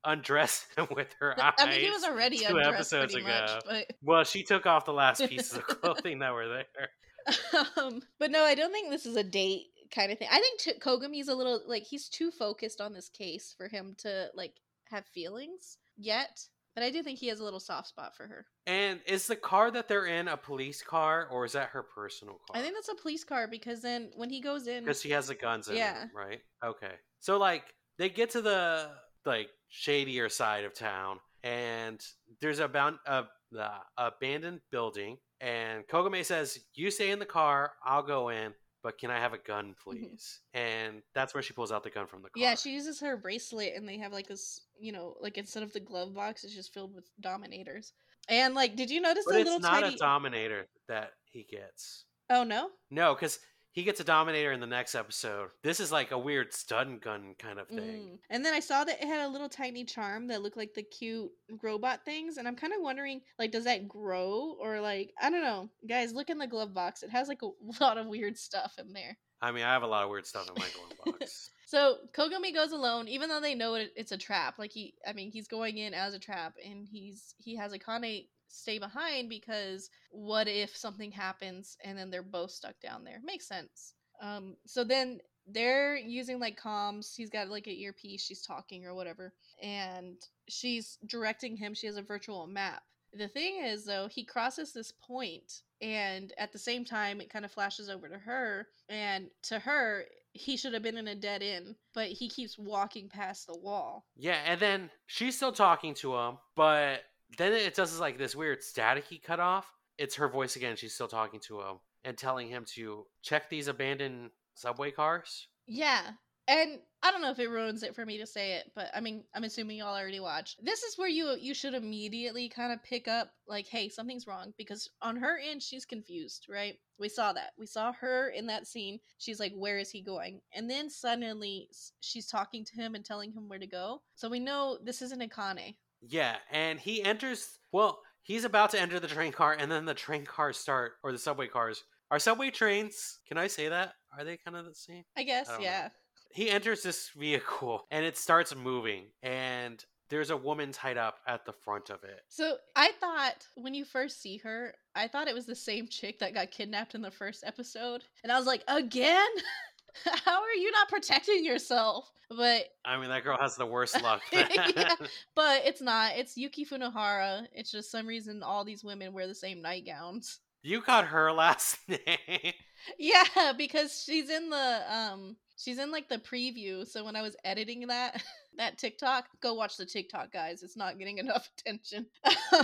Speaker 2: undress him with her eyes.
Speaker 3: I mean, he was already
Speaker 2: two
Speaker 3: undressed
Speaker 2: episodes
Speaker 3: pretty
Speaker 2: ago.
Speaker 3: much,
Speaker 2: Well, she took off the last pieces of clothing that were there.
Speaker 3: But um, but no, I don't think this is a date kind of thing. I think t- Kogami's a little like he's too focused on this case for him to like have feelings yet. But I do think he has a little soft spot for her.
Speaker 2: And is the car that they're in a police car or is that her personal car?
Speaker 3: I think that's a police car because then when he goes in,
Speaker 2: because she has the guns in
Speaker 3: Yeah.
Speaker 2: it, right? Okay. So like they get to the like shadier side of town and there's a bound uh, the abandoned building and Kogami says, "You stay in the car, I'll go in, but can I have a gun, please?" and that's where she pulls out the gun from the car.
Speaker 3: Mm-hmm. yeah, she uses her bracelet and they have like this, you know, like instead of the glove box, it's just filled with dominators. And like, did you notice
Speaker 2: But
Speaker 3: the
Speaker 2: it's
Speaker 3: little
Speaker 2: not
Speaker 3: tiny?
Speaker 2: a dominator that he gets.
Speaker 3: oh no,
Speaker 2: No, because he gets a dominator in the next episode. This is like a weird stun gun kind of thing.
Speaker 3: Mm. And then I saw that it had a little tiny charm that looked like the cute robot things, and I'm kind of wondering, like, does that grow or like I don't know, guys? Look in the glove box; it has like a lot of weird stuff in there.
Speaker 2: I mean, I have a lot of weird stuff in my glove box.
Speaker 3: So Kogami goes alone, even though they know it, it's a trap. Like he, I mean, he's going in as a trap, and he's he has a Akane stay behind because what if something happens and then they're both stuck down there? Makes sense. Um, so then they're using like comms. He's got like an earpiece. She's talking or whatever, and she's directing him. She has a virtual map. The thing is, though, he crosses this point, and at the same time, it kind of flashes over to her, and to her, he should have been in a dead end, but he keeps walking past the wall.
Speaker 2: Yeah, and then she's still talking to him, but then it does like this weird staticky cut off. It's her voice again. She's still talking to him and telling him to check these abandoned subway cars.
Speaker 3: Yeah. And I don't know if it ruins it for me to say it, but I mean, I'm assuming y'all already watched. This is where you you should immediately kind of pick up like, hey, something's wrong because on her end she's confused, right? We saw that. We saw her in that scene. She's like, "Where is he going?" And then suddenly she's talking to him and telling him where to go. So we know this isn't Akane.
Speaker 2: Yeah, and he enters. Well, he's about to enter the train car, and then the train cars start, or the subway cars. Are subway trains? Can I say that? Are they kind of the same?
Speaker 3: I guess,
Speaker 2: I don't know.
Speaker 3: yeah.
Speaker 2: he enters this vehicle and it starts moving and there's a woman tied up at the front of it.
Speaker 3: So I thought when you first see her, I thought it was the same chick that got kidnapped in the first episode. And I was like, again? How are you not protecting yourself? But
Speaker 2: I mean, that girl has the worst luck.
Speaker 3: Yeah. but it's not. It's Yuki Funahara. It's just some reason all these women wear the same nightgowns.
Speaker 2: you got her last name.
Speaker 3: Yeah, because she's in the um she's in like the preview. So when I was editing that that TikTok, go watch the TikTok guys. It's not getting enough attention.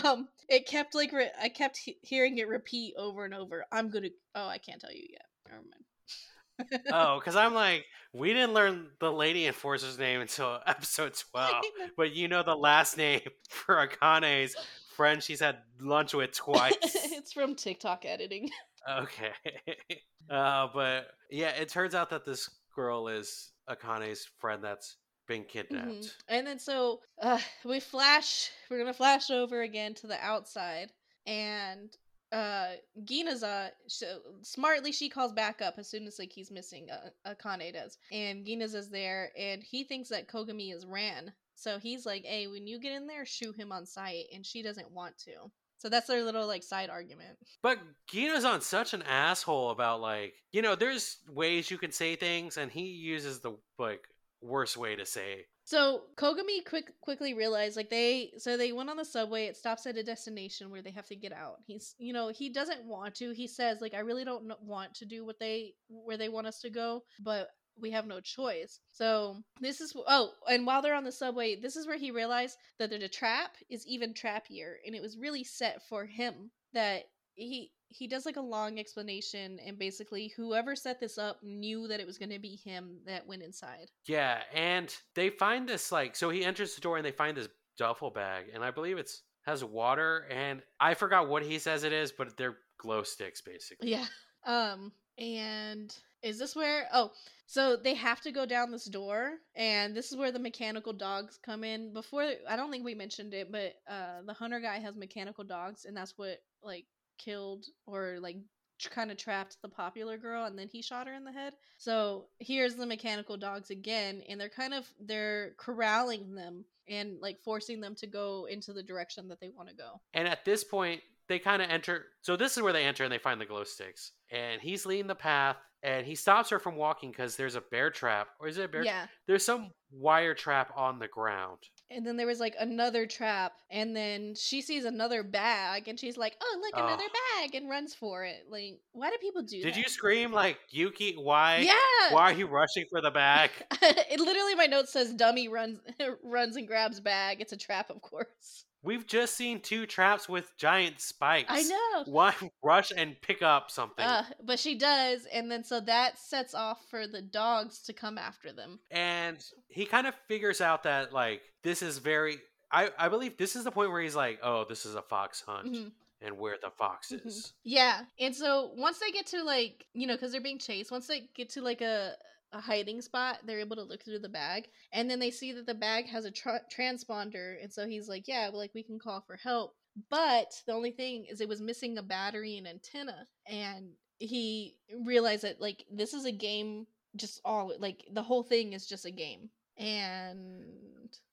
Speaker 3: um it kept like re- I kept he- hearing it repeat over and over. I'm going to Oh, I can't tell you yet. Never mind.
Speaker 2: Oh, because I'm like, we didn't learn the lady enforcer's name until episode 12. But you know the last name for Akane's friend she's had lunch with twice.
Speaker 3: it's from TikTok editing.
Speaker 2: okay. Uh, but yeah, it turns out that this girl is Akane's friend that's been kidnapped.
Speaker 3: Mhm. And then so uh, we flash. We're gonna flash over again to the outside, and uh Ginoza so smartly she calls back up as soon as like he's missing. Uh, Akane does, and Ginoza's there, and he thinks that Kogami is Ran. So he's like, "Hey, when you get in there, shoot him on sight," and she doesn't want to. So that's their little like side argument.
Speaker 2: But Gino's on such an asshole about like, you know, there's ways you can say things, and he uses the like worst way to say.
Speaker 3: So Kogami quick quickly realized like they so they went on the subway. It stops at a destination where they have to get out. He's you know he doesn't want to. He says like I really don't want to do what they where they want us to go, but we have no choice. So this is oh, and while they're on the subway, this is where he realized that the trap is even trappier, and it was really set for him that he he does like a long explanation and basically whoever set this up knew that it was going to be him that went inside
Speaker 2: Yeah, and they find this like so he enters the door and they find this duffel bag, and I believe it's has water, and I forgot what he says it is, but they're glow sticks basically.
Speaker 3: Yeah. Um and is this where oh so they have to go down this door and this is where the mechanical dogs come in before i don't think we mentioned it but uh the hunter guy has mechanical dogs and that's what like killed or like kind of trapped the popular girl and then he shot her in the head so here's the mechanical dogs again and they're kind of they're corralling them and like forcing them to go into the direction that they want to go
Speaker 2: And at this point, they kind of enter. So this is where they enter and they find the glow sticks. And he's leading the path and he stops her from walking because there's a bear trap. Or is it a bear?
Speaker 3: yeah
Speaker 2: There's some wire trap on the ground.
Speaker 3: And then there was like another trap, and then she sees another bag, and she's like, "Oh, look, another
Speaker 2: Oh.
Speaker 3: bag!" and runs for it. Like, why do people do that?
Speaker 2: Did
Speaker 3: that?
Speaker 2: you scream like Yuki? Why?
Speaker 3: yeah.
Speaker 2: Why are you rushing for the bag?
Speaker 3: it literally, my note says, "Dummy runs, runs and grabs bag." It's a trap, of course.
Speaker 2: We've just seen two traps with giant spikes.
Speaker 3: I know.
Speaker 2: Why rush and pick up something?
Speaker 3: Uh, but she does, and then so that sets off for the dogs to come after them.
Speaker 2: and he kind of figures out that like this is very. I I believe this is the point where he's like, oh, this is a fox hunt,
Speaker 3: Mhm.
Speaker 2: and where the fox
Speaker 3: Mhm.
Speaker 2: is.
Speaker 3: Yeah, and so once they get to like you know because they're being chased, once they get to like a a hiding spot, they're able to look through the bag, and then they see that the bag has a tra- transponder, and so he's like, yeah, like we can call for help. But the only thing is, it was missing a battery and antenna, and he realized that like this is a game, just all like the whole thing is just a game, and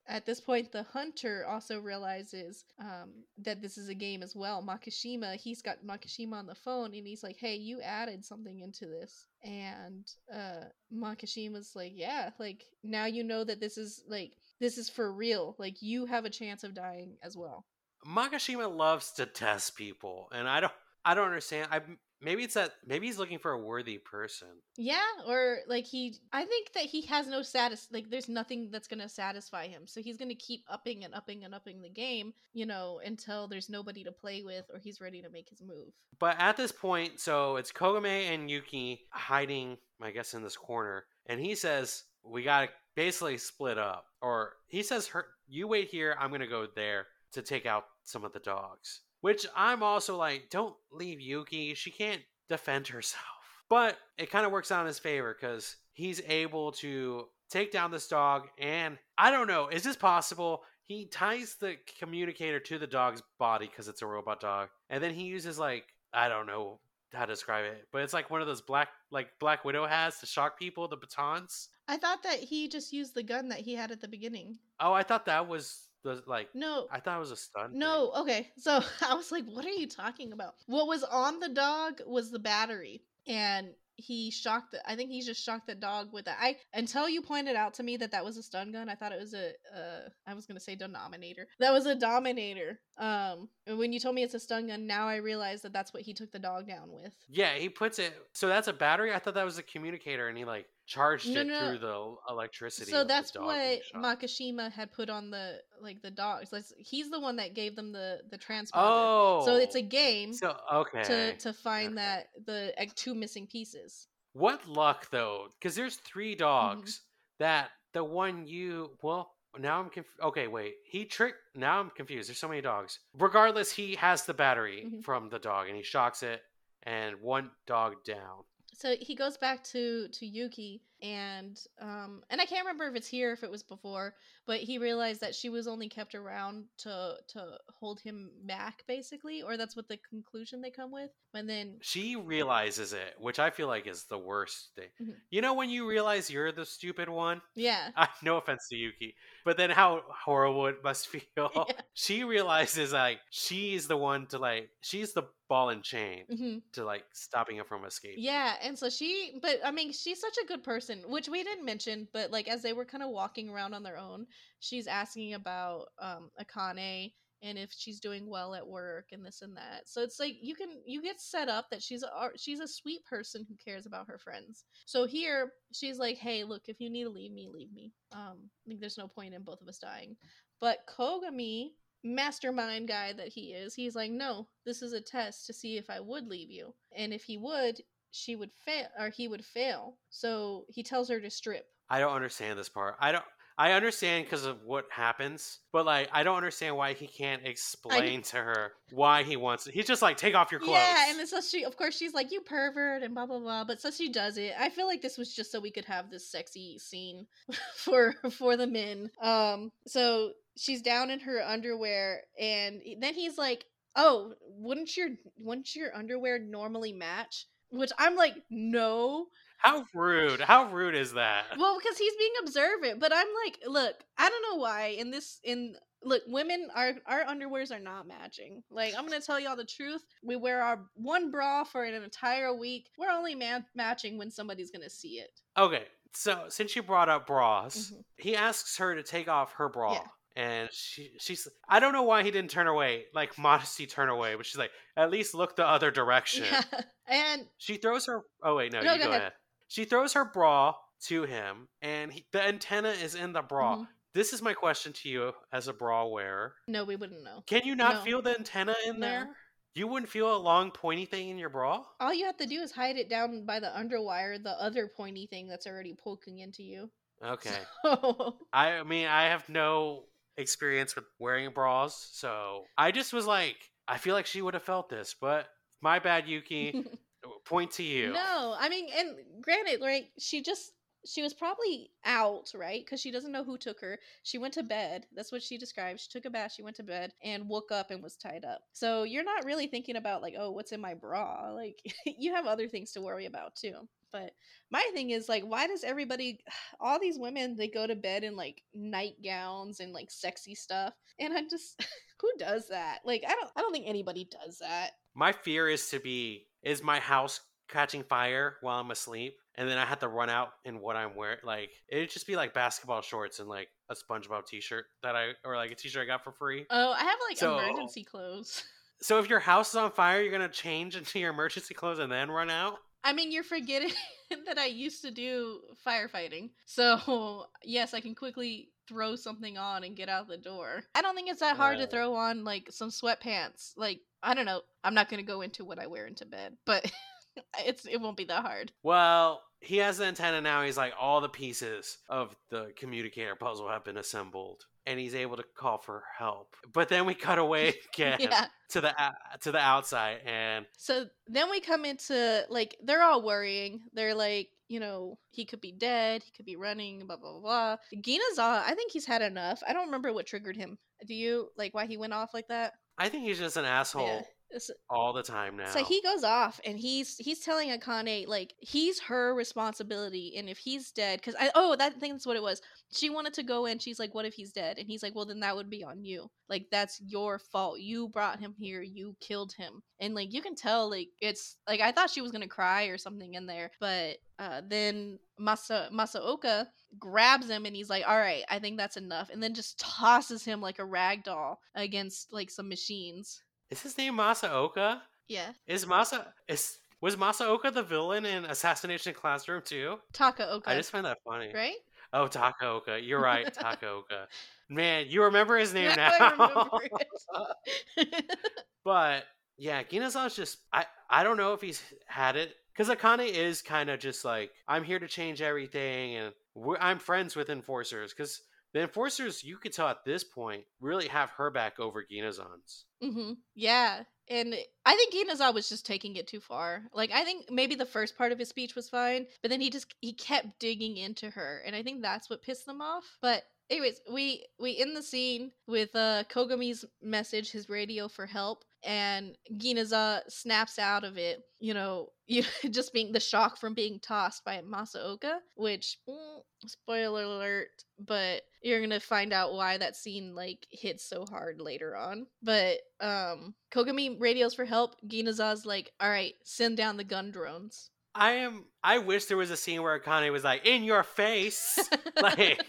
Speaker 3: at this point the hunter also realizes um, that this is a game as well Makishima, he's got Makishima on the phone and he's like hey you added something into this and uh makishima's like yeah like now you know that this is like this is for real like you have a chance of dying as well
Speaker 2: Makishima loves to test people, and I don't. I don't understand. I maybe it's that maybe he's looking for a worthy person.
Speaker 3: yeah or like he i think that he has no status like there's nothing that's gonna satisfy him so he's gonna keep upping and upping and upping the game you know until there's nobody to play with or he's ready to make his move
Speaker 2: But at this point, so it's Kogami and Yuki hiding, I guess, in this corner, and he says we gotta basically split up, or he says, "Her, you wait here. I'm gonna go there to take out some of the dogs." Which I'm also like, don't leave Yuki. She can't defend herself. But it kind of works out in his favor because he's able to take down this dog, and I don't know, is this possible? He ties the communicator to the dog's body because it's a robot dog, and then he uses like I don't know how to describe it, but it's like one of those black like Black Widow has to shock people, the batons.
Speaker 3: I thought that he just used the gun that he had at the beginning.
Speaker 2: Oh, I thought that was like.
Speaker 3: No,
Speaker 2: I thought it was a stun. thing.
Speaker 3: no. Okay, so I was like, "What are you talking about?" What was on the dog was the battery, and he shocked. The, I think he just shocked the dog with that. I until you pointed out to me that that was a stun gun. I thought it was a. Uh, I was gonna say denominator. That was a dominator. Um, and when you told me it's a stun gun, now I realize that that's what he took the dog down with.
Speaker 2: Yeah, he puts it. So that's a battery. I thought that was a communicator, and he like charged
Speaker 3: No,
Speaker 2: it
Speaker 3: no.
Speaker 2: through the electricity.
Speaker 3: So that's what. Makishima had put on the like the dogs. Like, he's the one that gave them the the transponder.
Speaker 2: Oh,
Speaker 3: so it's a game
Speaker 2: So okay.
Speaker 3: to to find
Speaker 2: okay.
Speaker 3: that the like, two missing pieces.
Speaker 2: What luck though, because there's three
Speaker 3: Mm-hmm.
Speaker 2: dogs that the one you well now I'm conf- okay wait he tricked now I'm confused. There's so many dogs. Regardless, he has the battery
Speaker 3: Mhm.
Speaker 2: from the dog and he shocks it and one dog down.
Speaker 3: So he goes back to to Yuki and um and I can't remember if it's here if it was before, but he realized that she was only kept around to to hold him back basically, or that's what the conclusion they come with. And then
Speaker 2: She realizes it, which I feel like is the worst thing.
Speaker 3: Mhm.
Speaker 2: You know when you realize you're the stupid one?
Speaker 3: yeah,
Speaker 2: I, no offense to Yuki, but then how horrible it must feel.
Speaker 3: Yeah.
Speaker 2: She realizes like she's the one to like she's the ball and chain
Speaker 3: hmm
Speaker 2: to like stopping him from escaping.
Speaker 3: Yeah, and so she, but I mean, she's such a good person, which we didn't mention, but like as they were kind of walking around on their own, she's asking about um Akane and if she's doing well at work and this and that. So it's like you can you get set up that she's a she's a sweet person who cares about her friends. So here she's like, "Hey, look, if you need to leave me, leave me. Um, there's no point in both of us dying." But Kogami, mastermind guy that he is, he's like, "No, this is a test to see if I would leave you. And if he would, she would fail or he would fail." So he tells her to strip.
Speaker 2: I don't understand this part. I don't. I understand because of what happens, but like I don't understand why he can't explain to her why he wants it. He's just like take off your clothes.
Speaker 3: Yeah, and then so she, of course, she's like, "You pervert," and blah blah blah. But so she does it. I feel like this was just so we could have this sexy scene for for the men. Um, so she's down in her underwear, and then he's like, "Oh, wouldn't your wouldn't your underwear normally match?" Which I'm like, "No."
Speaker 2: How rude! How rude is that?
Speaker 3: Well, because he's being observant. But I'm like, look, I don't know why in this in look, women our our underwears are not matching. Like I'm gonna tell y'all the truth. We wear our one bra for an entire week. We're only ma- matching when somebody's gonna see it.
Speaker 2: Okay, so since you brought up bras,
Speaker 3: Mhm.
Speaker 2: he asks her to take off her bra.
Speaker 3: Yeah.
Speaker 2: And she, she's. I don't know why he didn't turn away, like modesty turn away, but she's like, at least look the other direction.
Speaker 3: Yeah, and
Speaker 2: She throws her. Oh wait, no,
Speaker 3: No,
Speaker 2: you
Speaker 3: go
Speaker 2: go,
Speaker 3: ahead.
Speaker 2: ahead. She throws her bra to him, and he, the antenna is in the bra.
Speaker 3: Mhm.
Speaker 2: This is my question to you as a bra wearer.
Speaker 3: no, we wouldn't know.
Speaker 2: Can you not
Speaker 3: No.
Speaker 2: feel the antenna in
Speaker 3: No.
Speaker 2: there? You wouldn't feel a long pointy thing in your bra?
Speaker 3: All you have to do is hide it down by the underwire, the other pointy thing that's already poking into you.
Speaker 2: Okay.
Speaker 3: So,
Speaker 2: I mean, I have no experience with wearing bras, so I just was like, I feel like she would have felt this, but my bad, Yuki. Point to you.
Speaker 3: No, I mean, and granted, like she just she was probably out, right? Because she doesn't know who took her. She went to bed. That's what she described. She took a bath. She went to bed and woke up and was tied up. So you're not really thinking about like, oh, what's in my bra? Like you have other things to worry about too. But my thing is like, why does everybody, all these women, they go to bed in like nightgowns and like sexy stuff, and I'm just, who does that? Like, I don't, I don't think anybody does that.
Speaker 2: My fear is to be is my house catching fire while I'm asleep, and then I have to run out in what I'm wearing. Like it'd just be like basketball shorts and like a SpongeBob T-shirt that I or like a T-shirt I got for free.
Speaker 3: Oh, I have like
Speaker 2: So-
Speaker 3: emergency clothes.
Speaker 2: So if your house is on fire, you're gonna change into your emergency clothes and then run out.
Speaker 3: I mean, you're forgetting that I used to do firefighting. So, yes, I can quickly throw something on and get out the door. I don't think it's that hard to throw on like some sweatpants. Like, I don't know. I'm not going to go into what I wear into bed, but it's it won't be that hard.
Speaker 2: Well, he has the antenna now. He's like all the pieces of the communicator puzzle have been assembled, and he's able to call for help. But then we cut away again
Speaker 3: Yeah.
Speaker 2: to the o- to the outside, and
Speaker 3: So then we come into like they're all worrying. They're like, you know, he could be dead, he could be running, blah blah blah. blah. Ginoza, I think he's had enough. I don't remember what triggered him. Do you like why he went off like that?
Speaker 2: I think he's just an asshole.
Speaker 3: It's-
Speaker 2: all the time now.
Speaker 3: So he goes off and he's he's telling Akane like he's her responsibility and if he's dead because I oh that thing's what it was. She wanted to go in. She's like, "What if he's dead?" And he's like, "Well, then that would be on you. Like that's your fault. You brought him here. You killed him." And like you can tell like it's like I thought she was gonna cry or something in there, but uh, then Masa Masaoka grabs him and he's like, "All right, I think that's enough," and then just tosses him like a rag doll against like some machines.
Speaker 2: Is his name Masaoka?
Speaker 3: Yeah,
Speaker 2: Is Masa is was Masaoka the villain in Assassination Classroom too?
Speaker 3: Takaoka,
Speaker 2: I just find that funny.
Speaker 3: right?
Speaker 2: Oh, Takaoka. You're right, Takaoka. Man, you remember his name
Speaker 3: Now
Speaker 2: now.
Speaker 3: I remember it.
Speaker 2: but yeah, Ginoza's just I I don't know if he's had it because Akane is kind of just like I'm here to change everything and I'm friends with enforcers because the enforcers you could tell at this point really have her back over Ginazan's.
Speaker 3: hmm Yeah. And I think Inaza was just taking it too far. Like I think maybe the first part of his speech was fine, but then he just he kept digging into her, and I think that's what pissed them off. But anyways, we we end the scene with uh Kogami's message, his radio for help, and Ginoza snaps out of it. You know, you just being the shock from being tossed by Masaoka, which mm, spoiler alert, but you're gonna find out why that scene like hits so hard later on. But um Kogami radios for help. Ginoza's like, all right, send down the gun drones.
Speaker 2: I am. I wish there was a scene where Akane was like, "In your face," like,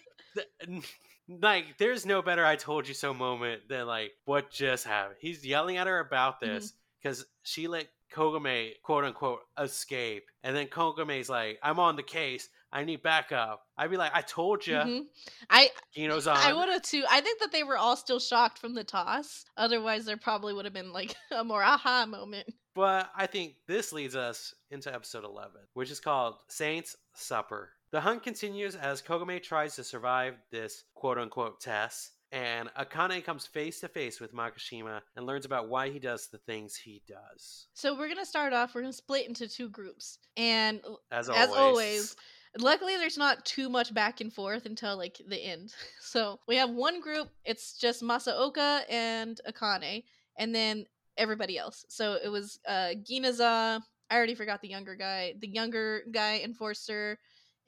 Speaker 2: like there's no better "I told you so" moment than like what just happened. He's yelling at her about
Speaker 3: Mhm.
Speaker 2: this because she let Kogami quote unquote escape, and then Kogami's like, "I'm on the case. I need backup." I'd be like, "I told you,
Speaker 3: Mhm. I
Speaker 2: Gino's on."
Speaker 3: I would have too. I think that they were all still shocked from the toss. Otherwise, there probably would have been like a more aha moment.
Speaker 2: But I think this leads us into episode 11, which is called Saints Supper. The hunt continues as Kogami tries to survive this quote unquote test, and Akane comes face to face with Makishima and learns about why he does the things he does.
Speaker 3: So we're gonna start off. We're gonna split into two groups, and
Speaker 2: As always.
Speaker 3: as always, luckily there's not too much back and forth until like the end. So we have one group. It's just Masaoka and Akane, and then everybody else. So it was uh Ginoza. I already forgot the younger guy. The younger guy enforcer,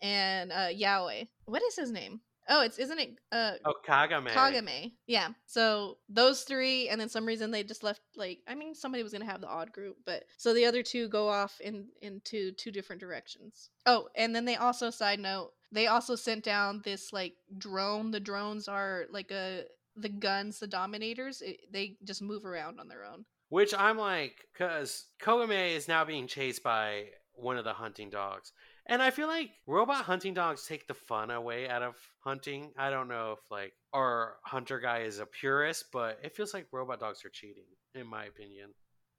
Speaker 3: and uh Yayoi. What is his name? Oh, it's isn't it uh
Speaker 2: Oh, Kagame.
Speaker 3: Kagame. Yeah. So those three, and then some reason they just left. Like, I mean, somebody was gonna have the odd group, but so the other two go off in into two different directions. Oh, and then they also side note, they also sent down this like drone. The drones are like a the guns, the dominators. It, they just move around on their own.
Speaker 2: Which I'm like, because Kogami is now being chased by one of the hunting dogs. And I feel like robot hunting dogs take the fun away out of hunting. I don't know if like our hunter guy is a purist, but it feels like robot dogs are cheating, in my opinion.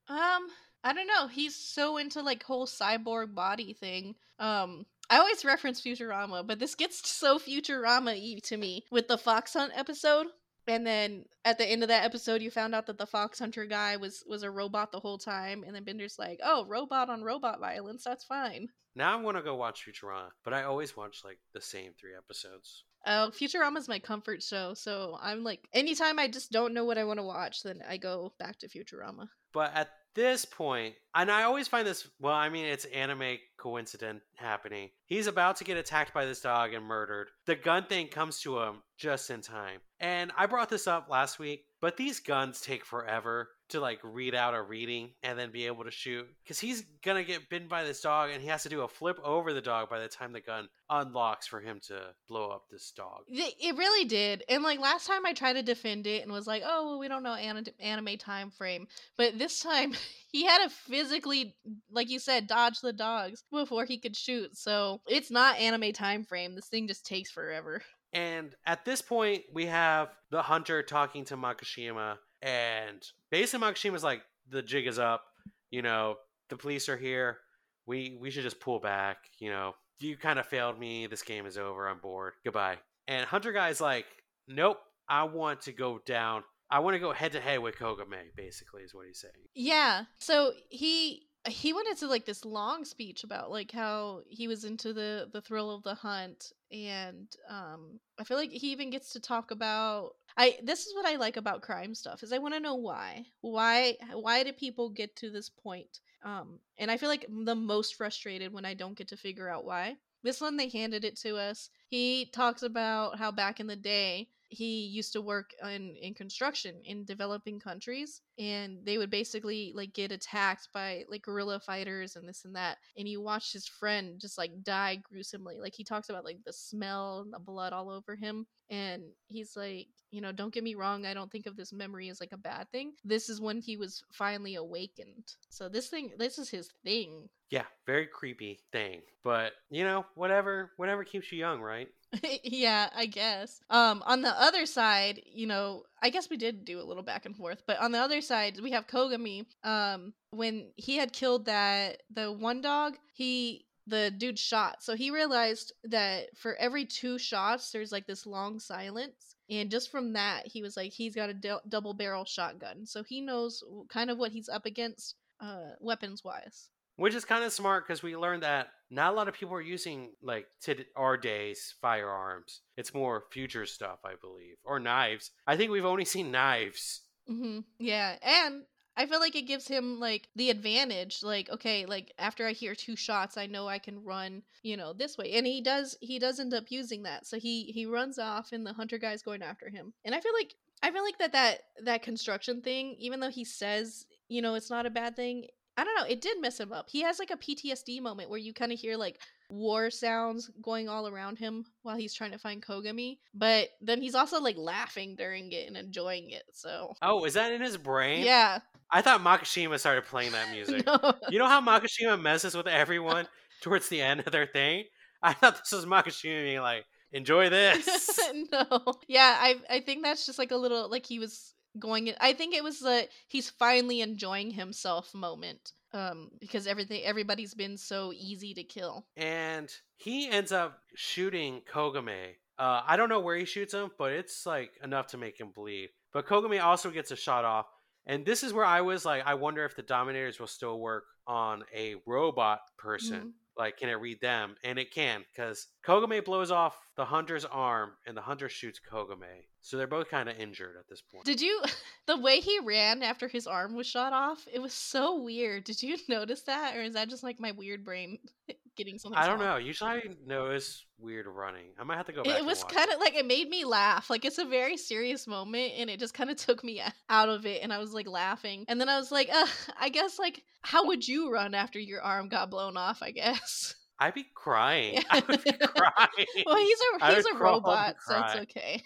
Speaker 3: Um, I don't know. He's so into like whole cyborg body thing. Um, I always reference Futurama, but this gets so Futurama to me with the Fox Hunt episode. And then at the end of that episode, you found out that the Fox Hunter guy was was a robot the whole time. And then Bender's like, "Oh, robot on robot violence. That's fine."
Speaker 2: Now I'm gonna go watch Futurama, but I always watch like the same three episodes.
Speaker 3: Oh, Futurama's my comfort show, so I'm like, anytime I just don't know what I want to watch, then I go back to Futurama.
Speaker 2: But at this point, and I always find this well, I mean, it's anime coincident happening. He's about to get attacked by this dog and murdered. The gun thing comes to him just in time. And I brought this up last week, but these guns take forever to like read out a reading and then be able to shoot because he's gonna get bitten by this dog and he has to do a flip over the dog by the time the gun unlocks for him to blow up this dog
Speaker 3: It really did. And like last time I tried to defend it and was like, "Oh, well, we don't know an- anime time frame." But this time he had to physically like you said dodge the dogs before he could shoot. So, it's not anime time frame. This thing just takes forever.
Speaker 2: And at this point, we have the hunter talking to Makishima, and basically Makishima's like, "The jig is up. You know, the police are here. We we should just pull back. You know, you kind of failed me. This game is over. I'm bored. Goodbye." And Hunter guy's like, "Nope. I want to go down. I want to go head to head with Kogami." Basically, is what he's saying.
Speaker 3: Yeah. So he he went into like this long speech about like how he was into the the thrill of the hunt and um i feel like he even gets to talk about i this is what i like about crime stuff is i want to know why. Why why do people get to this point? Um and i feel like the most frustrated when i don't get to figure out why. This one they handed it to us. He talks about how back in the day he used to work in, in construction in developing countries and they would basically like get attacked by like guerrilla fighters and this and that and he watched his friend just like die gruesomely like he talks about like the smell and the blood all over him and he's like you know don't get me wrong i don't think of this memory as like a bad thing this is when he was finally awakened so this thing this is his thing
Speaker 2: Yeah, very creepy thing. But you know, whatever, whatever keeps you young, right?
Speaker 3: yeah, I guess. Um, on the other side, you know, I guess we did do a little back and forth, but on the other side, we have Kogami. Um, when he had killed that the one dog, he the dude shot. So he realized that for every two shots, there's like this long silence. And just from that, he was like, he's got a double barrel shotgun. So he knows kind of what he's up against, uh, weapons wise.
Speaker 2: Which is kind of smart because we learned that not a lot of people are using like to our days firearms. It's more future stuff, I believe, or knives. I think we've only seen knives.
Speaker 3: hmm Yeah, and I feel like it gives him like the advantage. Like, okay, like after I hear two shots, I know I can run, you know, this way. And he does. He does end up using that. So he he runs off, and the hunter guy's going after him. And I feel like I feel like that that that construction thing, even though he says you know it's not a bad thing. I don't know. It did mess him up. He has like a PTSD moment where you kind of hear like war sounds going all around him while he's trying to find Kogami, but then he's also like laughing during it and enjoying it. So
Speaker 2: Oh, is that in his brain?
Speaker 3: yeah,
Speaker 2: I thought Makishima started playing that music.
Speaker 3: no.
Speaker 2: You know how Makishima messes with everyone towards the end of their thing? I thought this was Makishima being like, enjoy this.
Speaker 3: no. Yeah, I I think that's just like a little like he was going in, I think it was the he's finally enjoying himself moment. Um because everything everybody's been so easy to kill.
Speaker 2: and he ends up shooting Kogami. Uh, I don't know where he shoots him, but it's like enough to make him bleed. But Kogami also gets a shot off. And this is where I was like, I wonder if the Dominators will still work on a robot person.
Speaker 3: Mhm.
Speaker 2: Like, can it read them? And it can, because Kogami blows off the hunter's arm, and the hunter shoots Kogami. So they're both kind of injured at this point.
Speaker 3: Did you the way he ran after his arm was shot off? It was so weird. Did you notice that or is that just like my weird brain getting something
Speaker 2: I don't
Speaker 3: small?
Speaker 2: know. Usually I notice weird running. I might have to go back.
Speaker 3: It was kind of like it made me laugh. Like it's a very serious moment, and it just kind of took me out of it, and I was like laughing. And then I was like, uh, I guess like how would you run after your arm got blown off? I guess.
Speaker 2: I'd be crying. I would be crying.
Speaker 3: well, he's a he's a robot, so it's okay.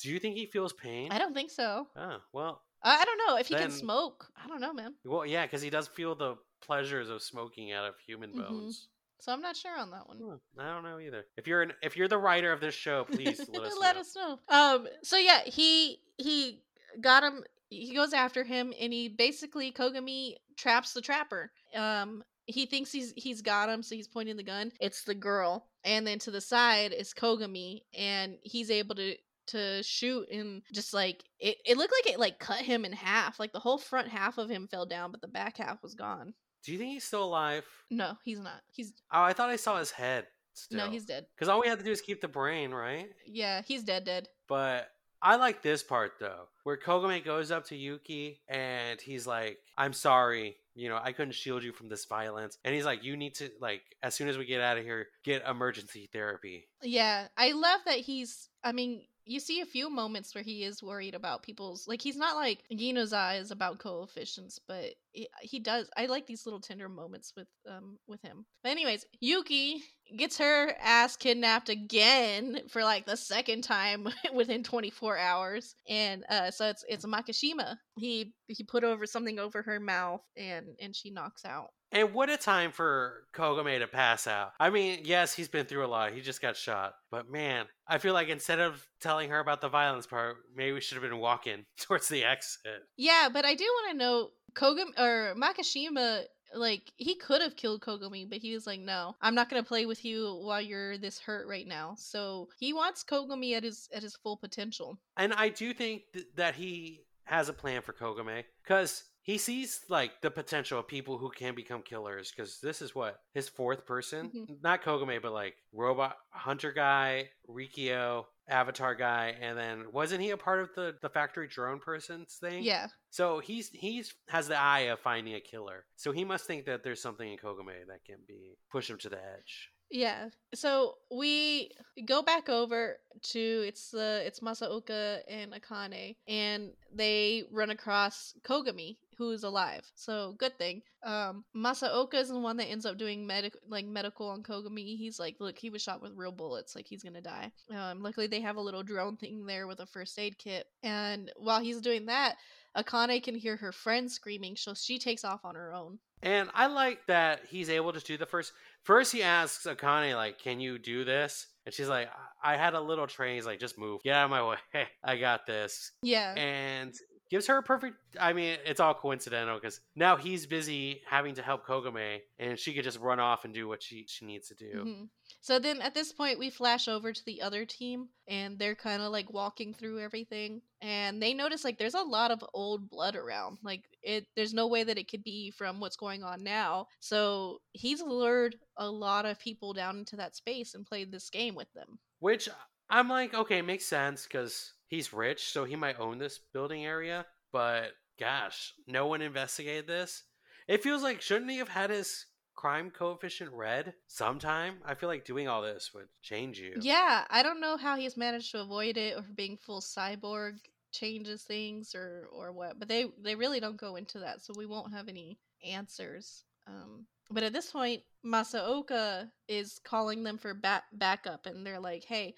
Speaker 2: Do you think he feels pain?
Speaker 3: I don't think so.
Speaker 2: Oh well,
Speaker 3: I don't know if he
Speaker 2: Then-
Speaker 3: can smoke. I don't know, man.
Speaker 2: well, yeah, because he does feel the pleasures of smoking out of human
Speaker 3: Mhm.
Speaker 2: bones.
Speaker 3: So I'm not sure on that one.
Speaker 2: Hmm, I don't know either. If you're an, if you're the writer of this show, please let us know.
Speaker 3: us know. Um. So yeah, he he got him. He goes after him, and he basically Kogami traps the trapper. Um. He thinks he's he's got him, so he's pointing the gun. It's the girl, and then to the side is Kogami, and he's able to to shoot and just like it, it looked like it like cut him in half like the whole front half of him fell down but the back half was gone
Speaker 2: Do you think he's still alive?
Speaker 3: no he's not he's
Speaker 2: Oh, I thought I saw his head. Still.
Speaker 3: no he's dead
Speaker 2: Because all we had to do is keep the brain, right?
Speaker 3: yeah he's dead dead
Speaker 2: But I like this part though, where Kogami goes up to Yuki and he's like, "I'm sorry, you know, I couldn't shield you from this violence." And he's like, "You need to like, as soon as we get out of here, get emergency therapy."
Speaker 3: Yeah, I love that he's. I mean, you see a few moments where he is worried about people's. Like, he's not like Ginoza's about coefficients, but he, he does. I like these little tender moments with um with him. But anyways, Yuki gets her ass kidnapped again for like the second time within 24 hours, and uh, so it's it's Makishima. He he put over something over her mouth, and and she knocks out.
Speaker 2: And what a time for Kogami to pass out. I mean, yes, he's been through a lot. He just got shot. But man, I feel like instead of telling her about the violence part, maybe we should have been walking towards the exit.
Speaker 3: Yeah, but I do want to know Kogami or Makishima Like he could have killed Kogami, but he was like, "No, I'm not gonna play with you while you're this hurt right now." So he wants Kogami at his at his full potential.
Speaker 2: And I do think th- that he has a plan for Kogami because he sees like the potential of people who can become killers because this is what his fourth person,
Speaker 3: Mhm.
Speaker 2: not Kogami, but like robot hunter guy, Rikako, Avatar guy, and then wasn't he a part of the the factory drone person's thing?
Speaker 3: Yeah.
Speaker 2: So he's he's has the eye of finding a killer. So he must think that there's something in Kogami that can be push him to the edge.
Speaker 3: Yeah. So we go back over to it's the it's Masaoka and Akane and they run across Kogami who's alive. So good thing. Um Masaoka is the one that ends up doing medic like medical on Kogami. He's like, look, he was shot with real bullets, like he's gonna die. Um luckily they have a little drone thing there with a first aid kit. And while he's doing that, Akane can hear her friend screaming, so she takes off on her own.
Speaker 2: And I like that he's able to do the first. First, he asks Akane, like, "Can you do this?" And she's like, "I I had a little train." He's like, "Just move, get out of my way. I got this."
Speaker 3: Yeah.
Speaker 2: And gives her a perfect. I mean, it's all coincidental because now he's busy having to help Kogami, and she could just run off and do what she she needs to do.
Speaker 3: Mhm. So then at this point, we flash over to the other team, and they're kind of like walking through everything, and they notice like there's a lot of old blood around. Like it, there's no way that it could be from what's going on now. So he's lured a lot of people down into that space and played this game with them.
Speaker 2: Which I'm like, okay, makes sense because he's rich, so he might own this building area. But gosh, no one investigated this. It feels like shouldn't he have had his crime coefficient read sometime? I feel like doing all this would change you.
Speaker 3: Yeah, I don't know how he's managed to avoid it, or being full cyborg changes things, or or what. But they they really don't go into that, so we won't have any answers. Um, but at this point, Masaoka is calling them for back backup, and they're like, "Hey,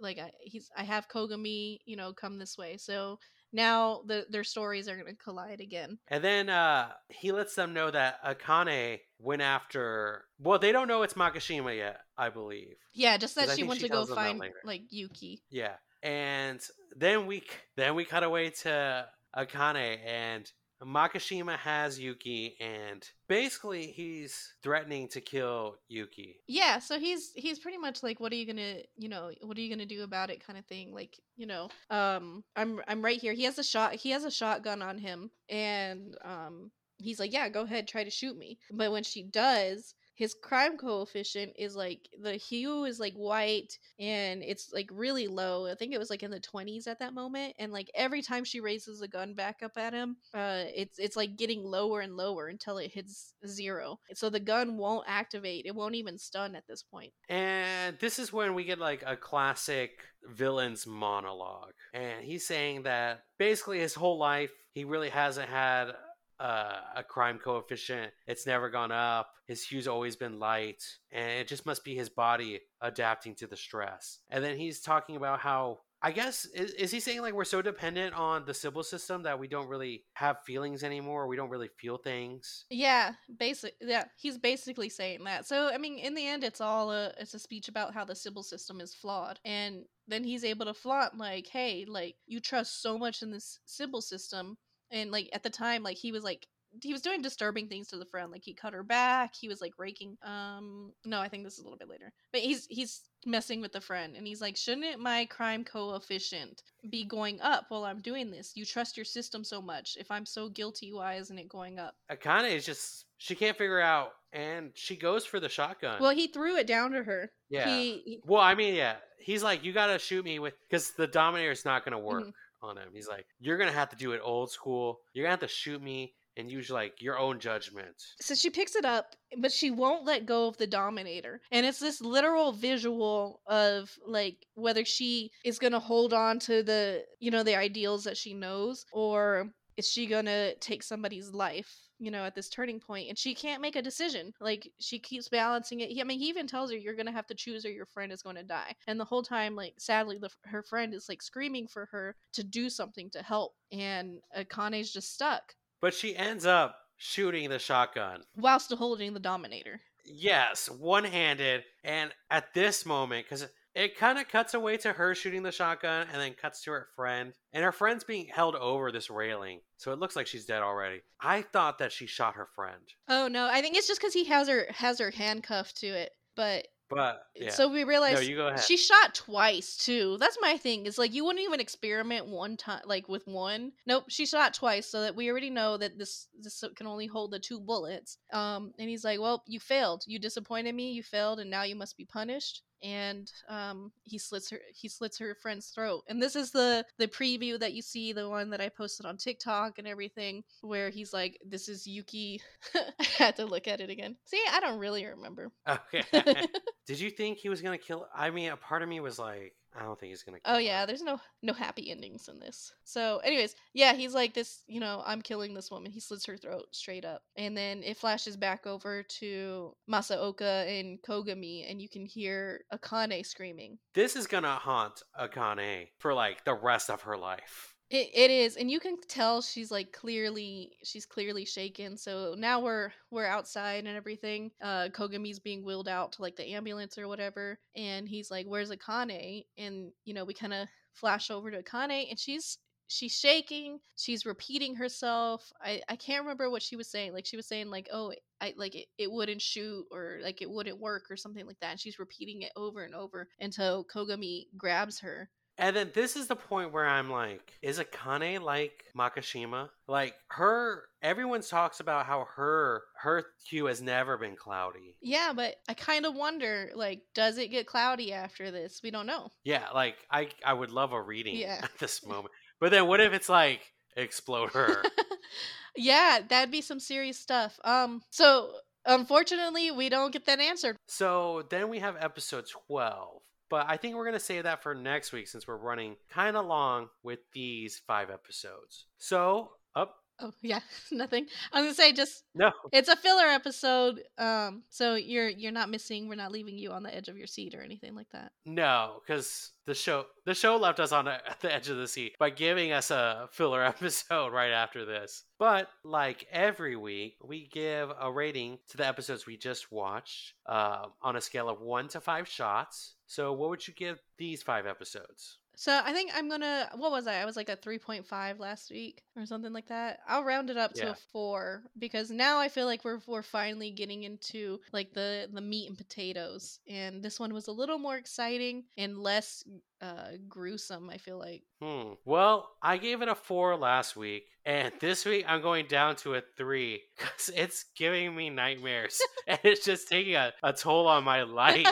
Speaker 3: like I, he's I have Kogami, you know, come this way." So now the their stories are going to collide again.
Speaker 2: And then uh, he lets them know that Akane went after. Well, they don't know it's Makishima yet, I believe.
Speaker 3: Yeah, just that she
Speaker 2: she
Speaker 3: to go
Speaker 2: tells them that
Speaker 3: find like Yuki.
Speaker 2: Yeah, and then we then we cut away to Akane, and Makishima has Yuki, and basically he's threatening to kill Yuki.
Speaker 3: Yeah, so he's he's pretty much like, what are you gonna, you know, what are you gonna do about it, kind of thing. Like, you know, um, I'm I'm right here. He has a shot. He has a shotgun on him, and um, he's like, yeah, go ahead, try to shoot me. But when she does, his crime coefficient is like the hue is like white and it's like really low. I think it was like in the 20s at that moment and like every time she raises a gun back up at him, uh it's it's like getting lower and lower until it hits 0. So the gun won't activate. It won't even stun at this point.
Speaker 2: And this is when we get like a classic villain's monologue. And he's saying that basically his whole life, he really hasn't had uh, a crime coefficient. It's never gone up. His hue's always been light. And it just must be his body adapting to the stress. And then he's talking about how. I guess is, is he saying like we're so dependent on the Sybil system that we don't really have feelings anymore? We don't really feel things.
Speaker 3: Yeah, basic. Yeah, he's basically saying that. So I mean, in the end, it's all a it's a speech about how the Sybil system is flawed, and then he's able to flaunt like, hey, like you trust so much in this Sybil system, and like at the time, like he was like he was doing disturbing things to the friend like he cut her back he was like raking um no i think this is a little bit later but he's he's messing with the friend and he's like shouldn't my crime coefficient be going up while i'm doing this you trust your system so much if i'm so guilty why isn't it going up
Speaker 2: Akane is just she can't figure out, and she goes for the shotgun.
Speaker 3: Well, he threw it down to her.
Speaker 2: Yeah.
Speaker 3: He, he-
Speaker 2: Well, I mean, yeah. He's like, you gotta shoot me with because the Dominator's not gonna work
Speaker 3: Mhm.
Speaker 2: On him. He's like, you're gonna have to do it old school. You're gonna have to shoot me and use like your own judgment.
Speaker 3: so she picks it up, but she won't let go of the Dominator. And it's this literal visual of like whether she is to hold on to the, you know, the ideals that she knows or is she to take somebody's life, you know, at this turning point and she can't make a decision. Like she keeps balancing it. He, I mean, he even tells her you're going to have to choose or your friend is going to die. And the whole time like sadly the, her friend is like screaming for her to do something to help and uh, Akane's just stuck
Speaker 2: But she ends up shooting the shotgun.
Speaker 3: while still holding the Dominator.
Speaker 2: Yes, one handed. And at this moment, because it kind of cuts away to her shooting the shotgun and then cuts to her friend. And her friend's being held over this railing. So it looks like she's dead already. I thought that she shot her friend.
Speaker 3: Oh no, I think it's just because he has her has her handcuffed to it. But
Speaker 2: But yeah.
Speaker 3: So we realized
Speaker 2: no, you go ahead.
Speaker 3: she shot twice too. That's my thing. Is like you wouldn't even experiment one time, like with one. Nope, she shot twice, so that we already know that this this can only hold the two bullets. Um, and he's like, "Well, you failed. You disappointed me. You failed, and now you must be punished." And um, he slits her he slits her friend's throat. And this is the the preview that you see, the one that I posted on TikTok and everything, where he's like, "This is Yuki." I had to look at it again. See, I don't really remember.
Speaker 2: okay. Did you think he was gonna kill? I mean, a part of me was like, I don't think he's gonna. kill
Speaker 3: Oh
Speaker 2: her.
Speaker 3: yeah, there's no no happy endings in this. So, anyways, yeah, he's like this, you know, I'm killing this woman. He slits her throat straight up. And then it flashes back over to Masaoka and Kogami and you can hear Akane screaming.
Speaker 2: This is gonna haunt Akane for like the rest of her life.
Speaker 3: It, it is and you can tell she's like clearly she's clearly shaken. So now we're we're outside and everything. Uh Kogami's being wheeled out to like the ambulance or whatever and he's like where's Akane? And you know, we kind of flash over to Akane and she's she's shaking she's repeating herself i i can't remember what she was saying like she was saying like oh i like it, it wouldn't shoot or like it wouldn't work or something like that and she's repeating it over and over until kogami grabs her
Speaker 2: And then this is the point where I'm like, is Akane like Makishima? Like her, everyone talks about how her her hue has never been cloudy.
Speaker 3: yeah but i kind of wonder like does it get cloudy after this we don't know
Speaker 2: Yeah, like I I would love a reading
Speaker 3: Yeah.
Speaker 2: at this moment. But then what if it's like explode her?
Speaker 3: yeah that'd be some serious stuff um so unfortunately we don't get that answered
Speaker 2: so then we have episode 12. But I think we're going to save that for next week since we're running kind of long with these five episodes. So, up.
Speaker 3: Oh yeah nothing i was gonna say just
Speaker 2: no.
Speaker 3: it's a filler episode um so you're you're not missing we're not leaving you on the edge of your seat or anything like that
Speaker 2: No, because the show the show left us on the, at the edge of the seat by giving us a filler episode right after this. But like every week, we give a rating to the episodes we just watched uh, on a scale of one to five shots. So, what would you give these five episodes?
Speaker 3: So i think i'm gonna what was i i was like a 3.5 last week or something like that i'll round it up to
Speaker 2: Yeah.
Speaker 3: a four because now i feel like we're we're finally getting into like the the meat and potatoes and this one was a little more exciting and less uh gruesome i feel like
Speaker 2: Hmm. Well, I gave it a four last week, and this week I'm going down to a three because it's giving me nightmares and it's just taking a, a toll on my life.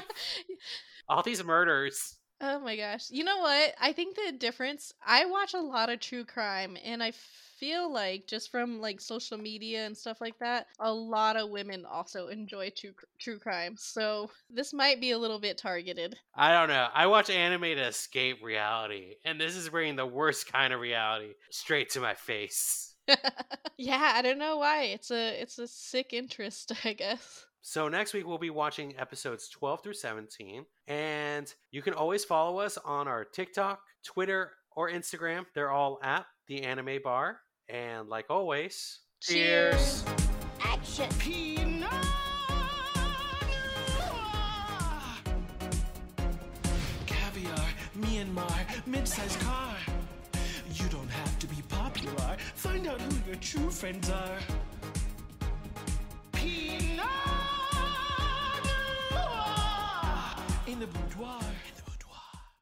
Speaker 2: All these murders.
Speaker 3: Oh my gosh. You know what? I think the difference, I watch a lot of true crime and I feel like just from like social media and stuff like that, a lot of women also enjoy true true crime. So this might be a little bit targeted.
Speaker 2: I don't know. I watch anime to escape reality, and this is bringing the worst kind of reality straight to my face.
Speaker 3: yeah, I don't know why. It's a it's a sick interest, I guess.
Speaker 2: So next week we'll be watching episodes 12 through 17, and you can always follow us on our TikTok, Twitter, or Instagram. They're all at the Anime Bar. And like always,
Speaker 3: Cheers.
Speaker 1: Action.
Speaker 5: Caviar, Myanmar, mid-sized car. You don't have to be popular. Find out who your true friends are. in the boudoir.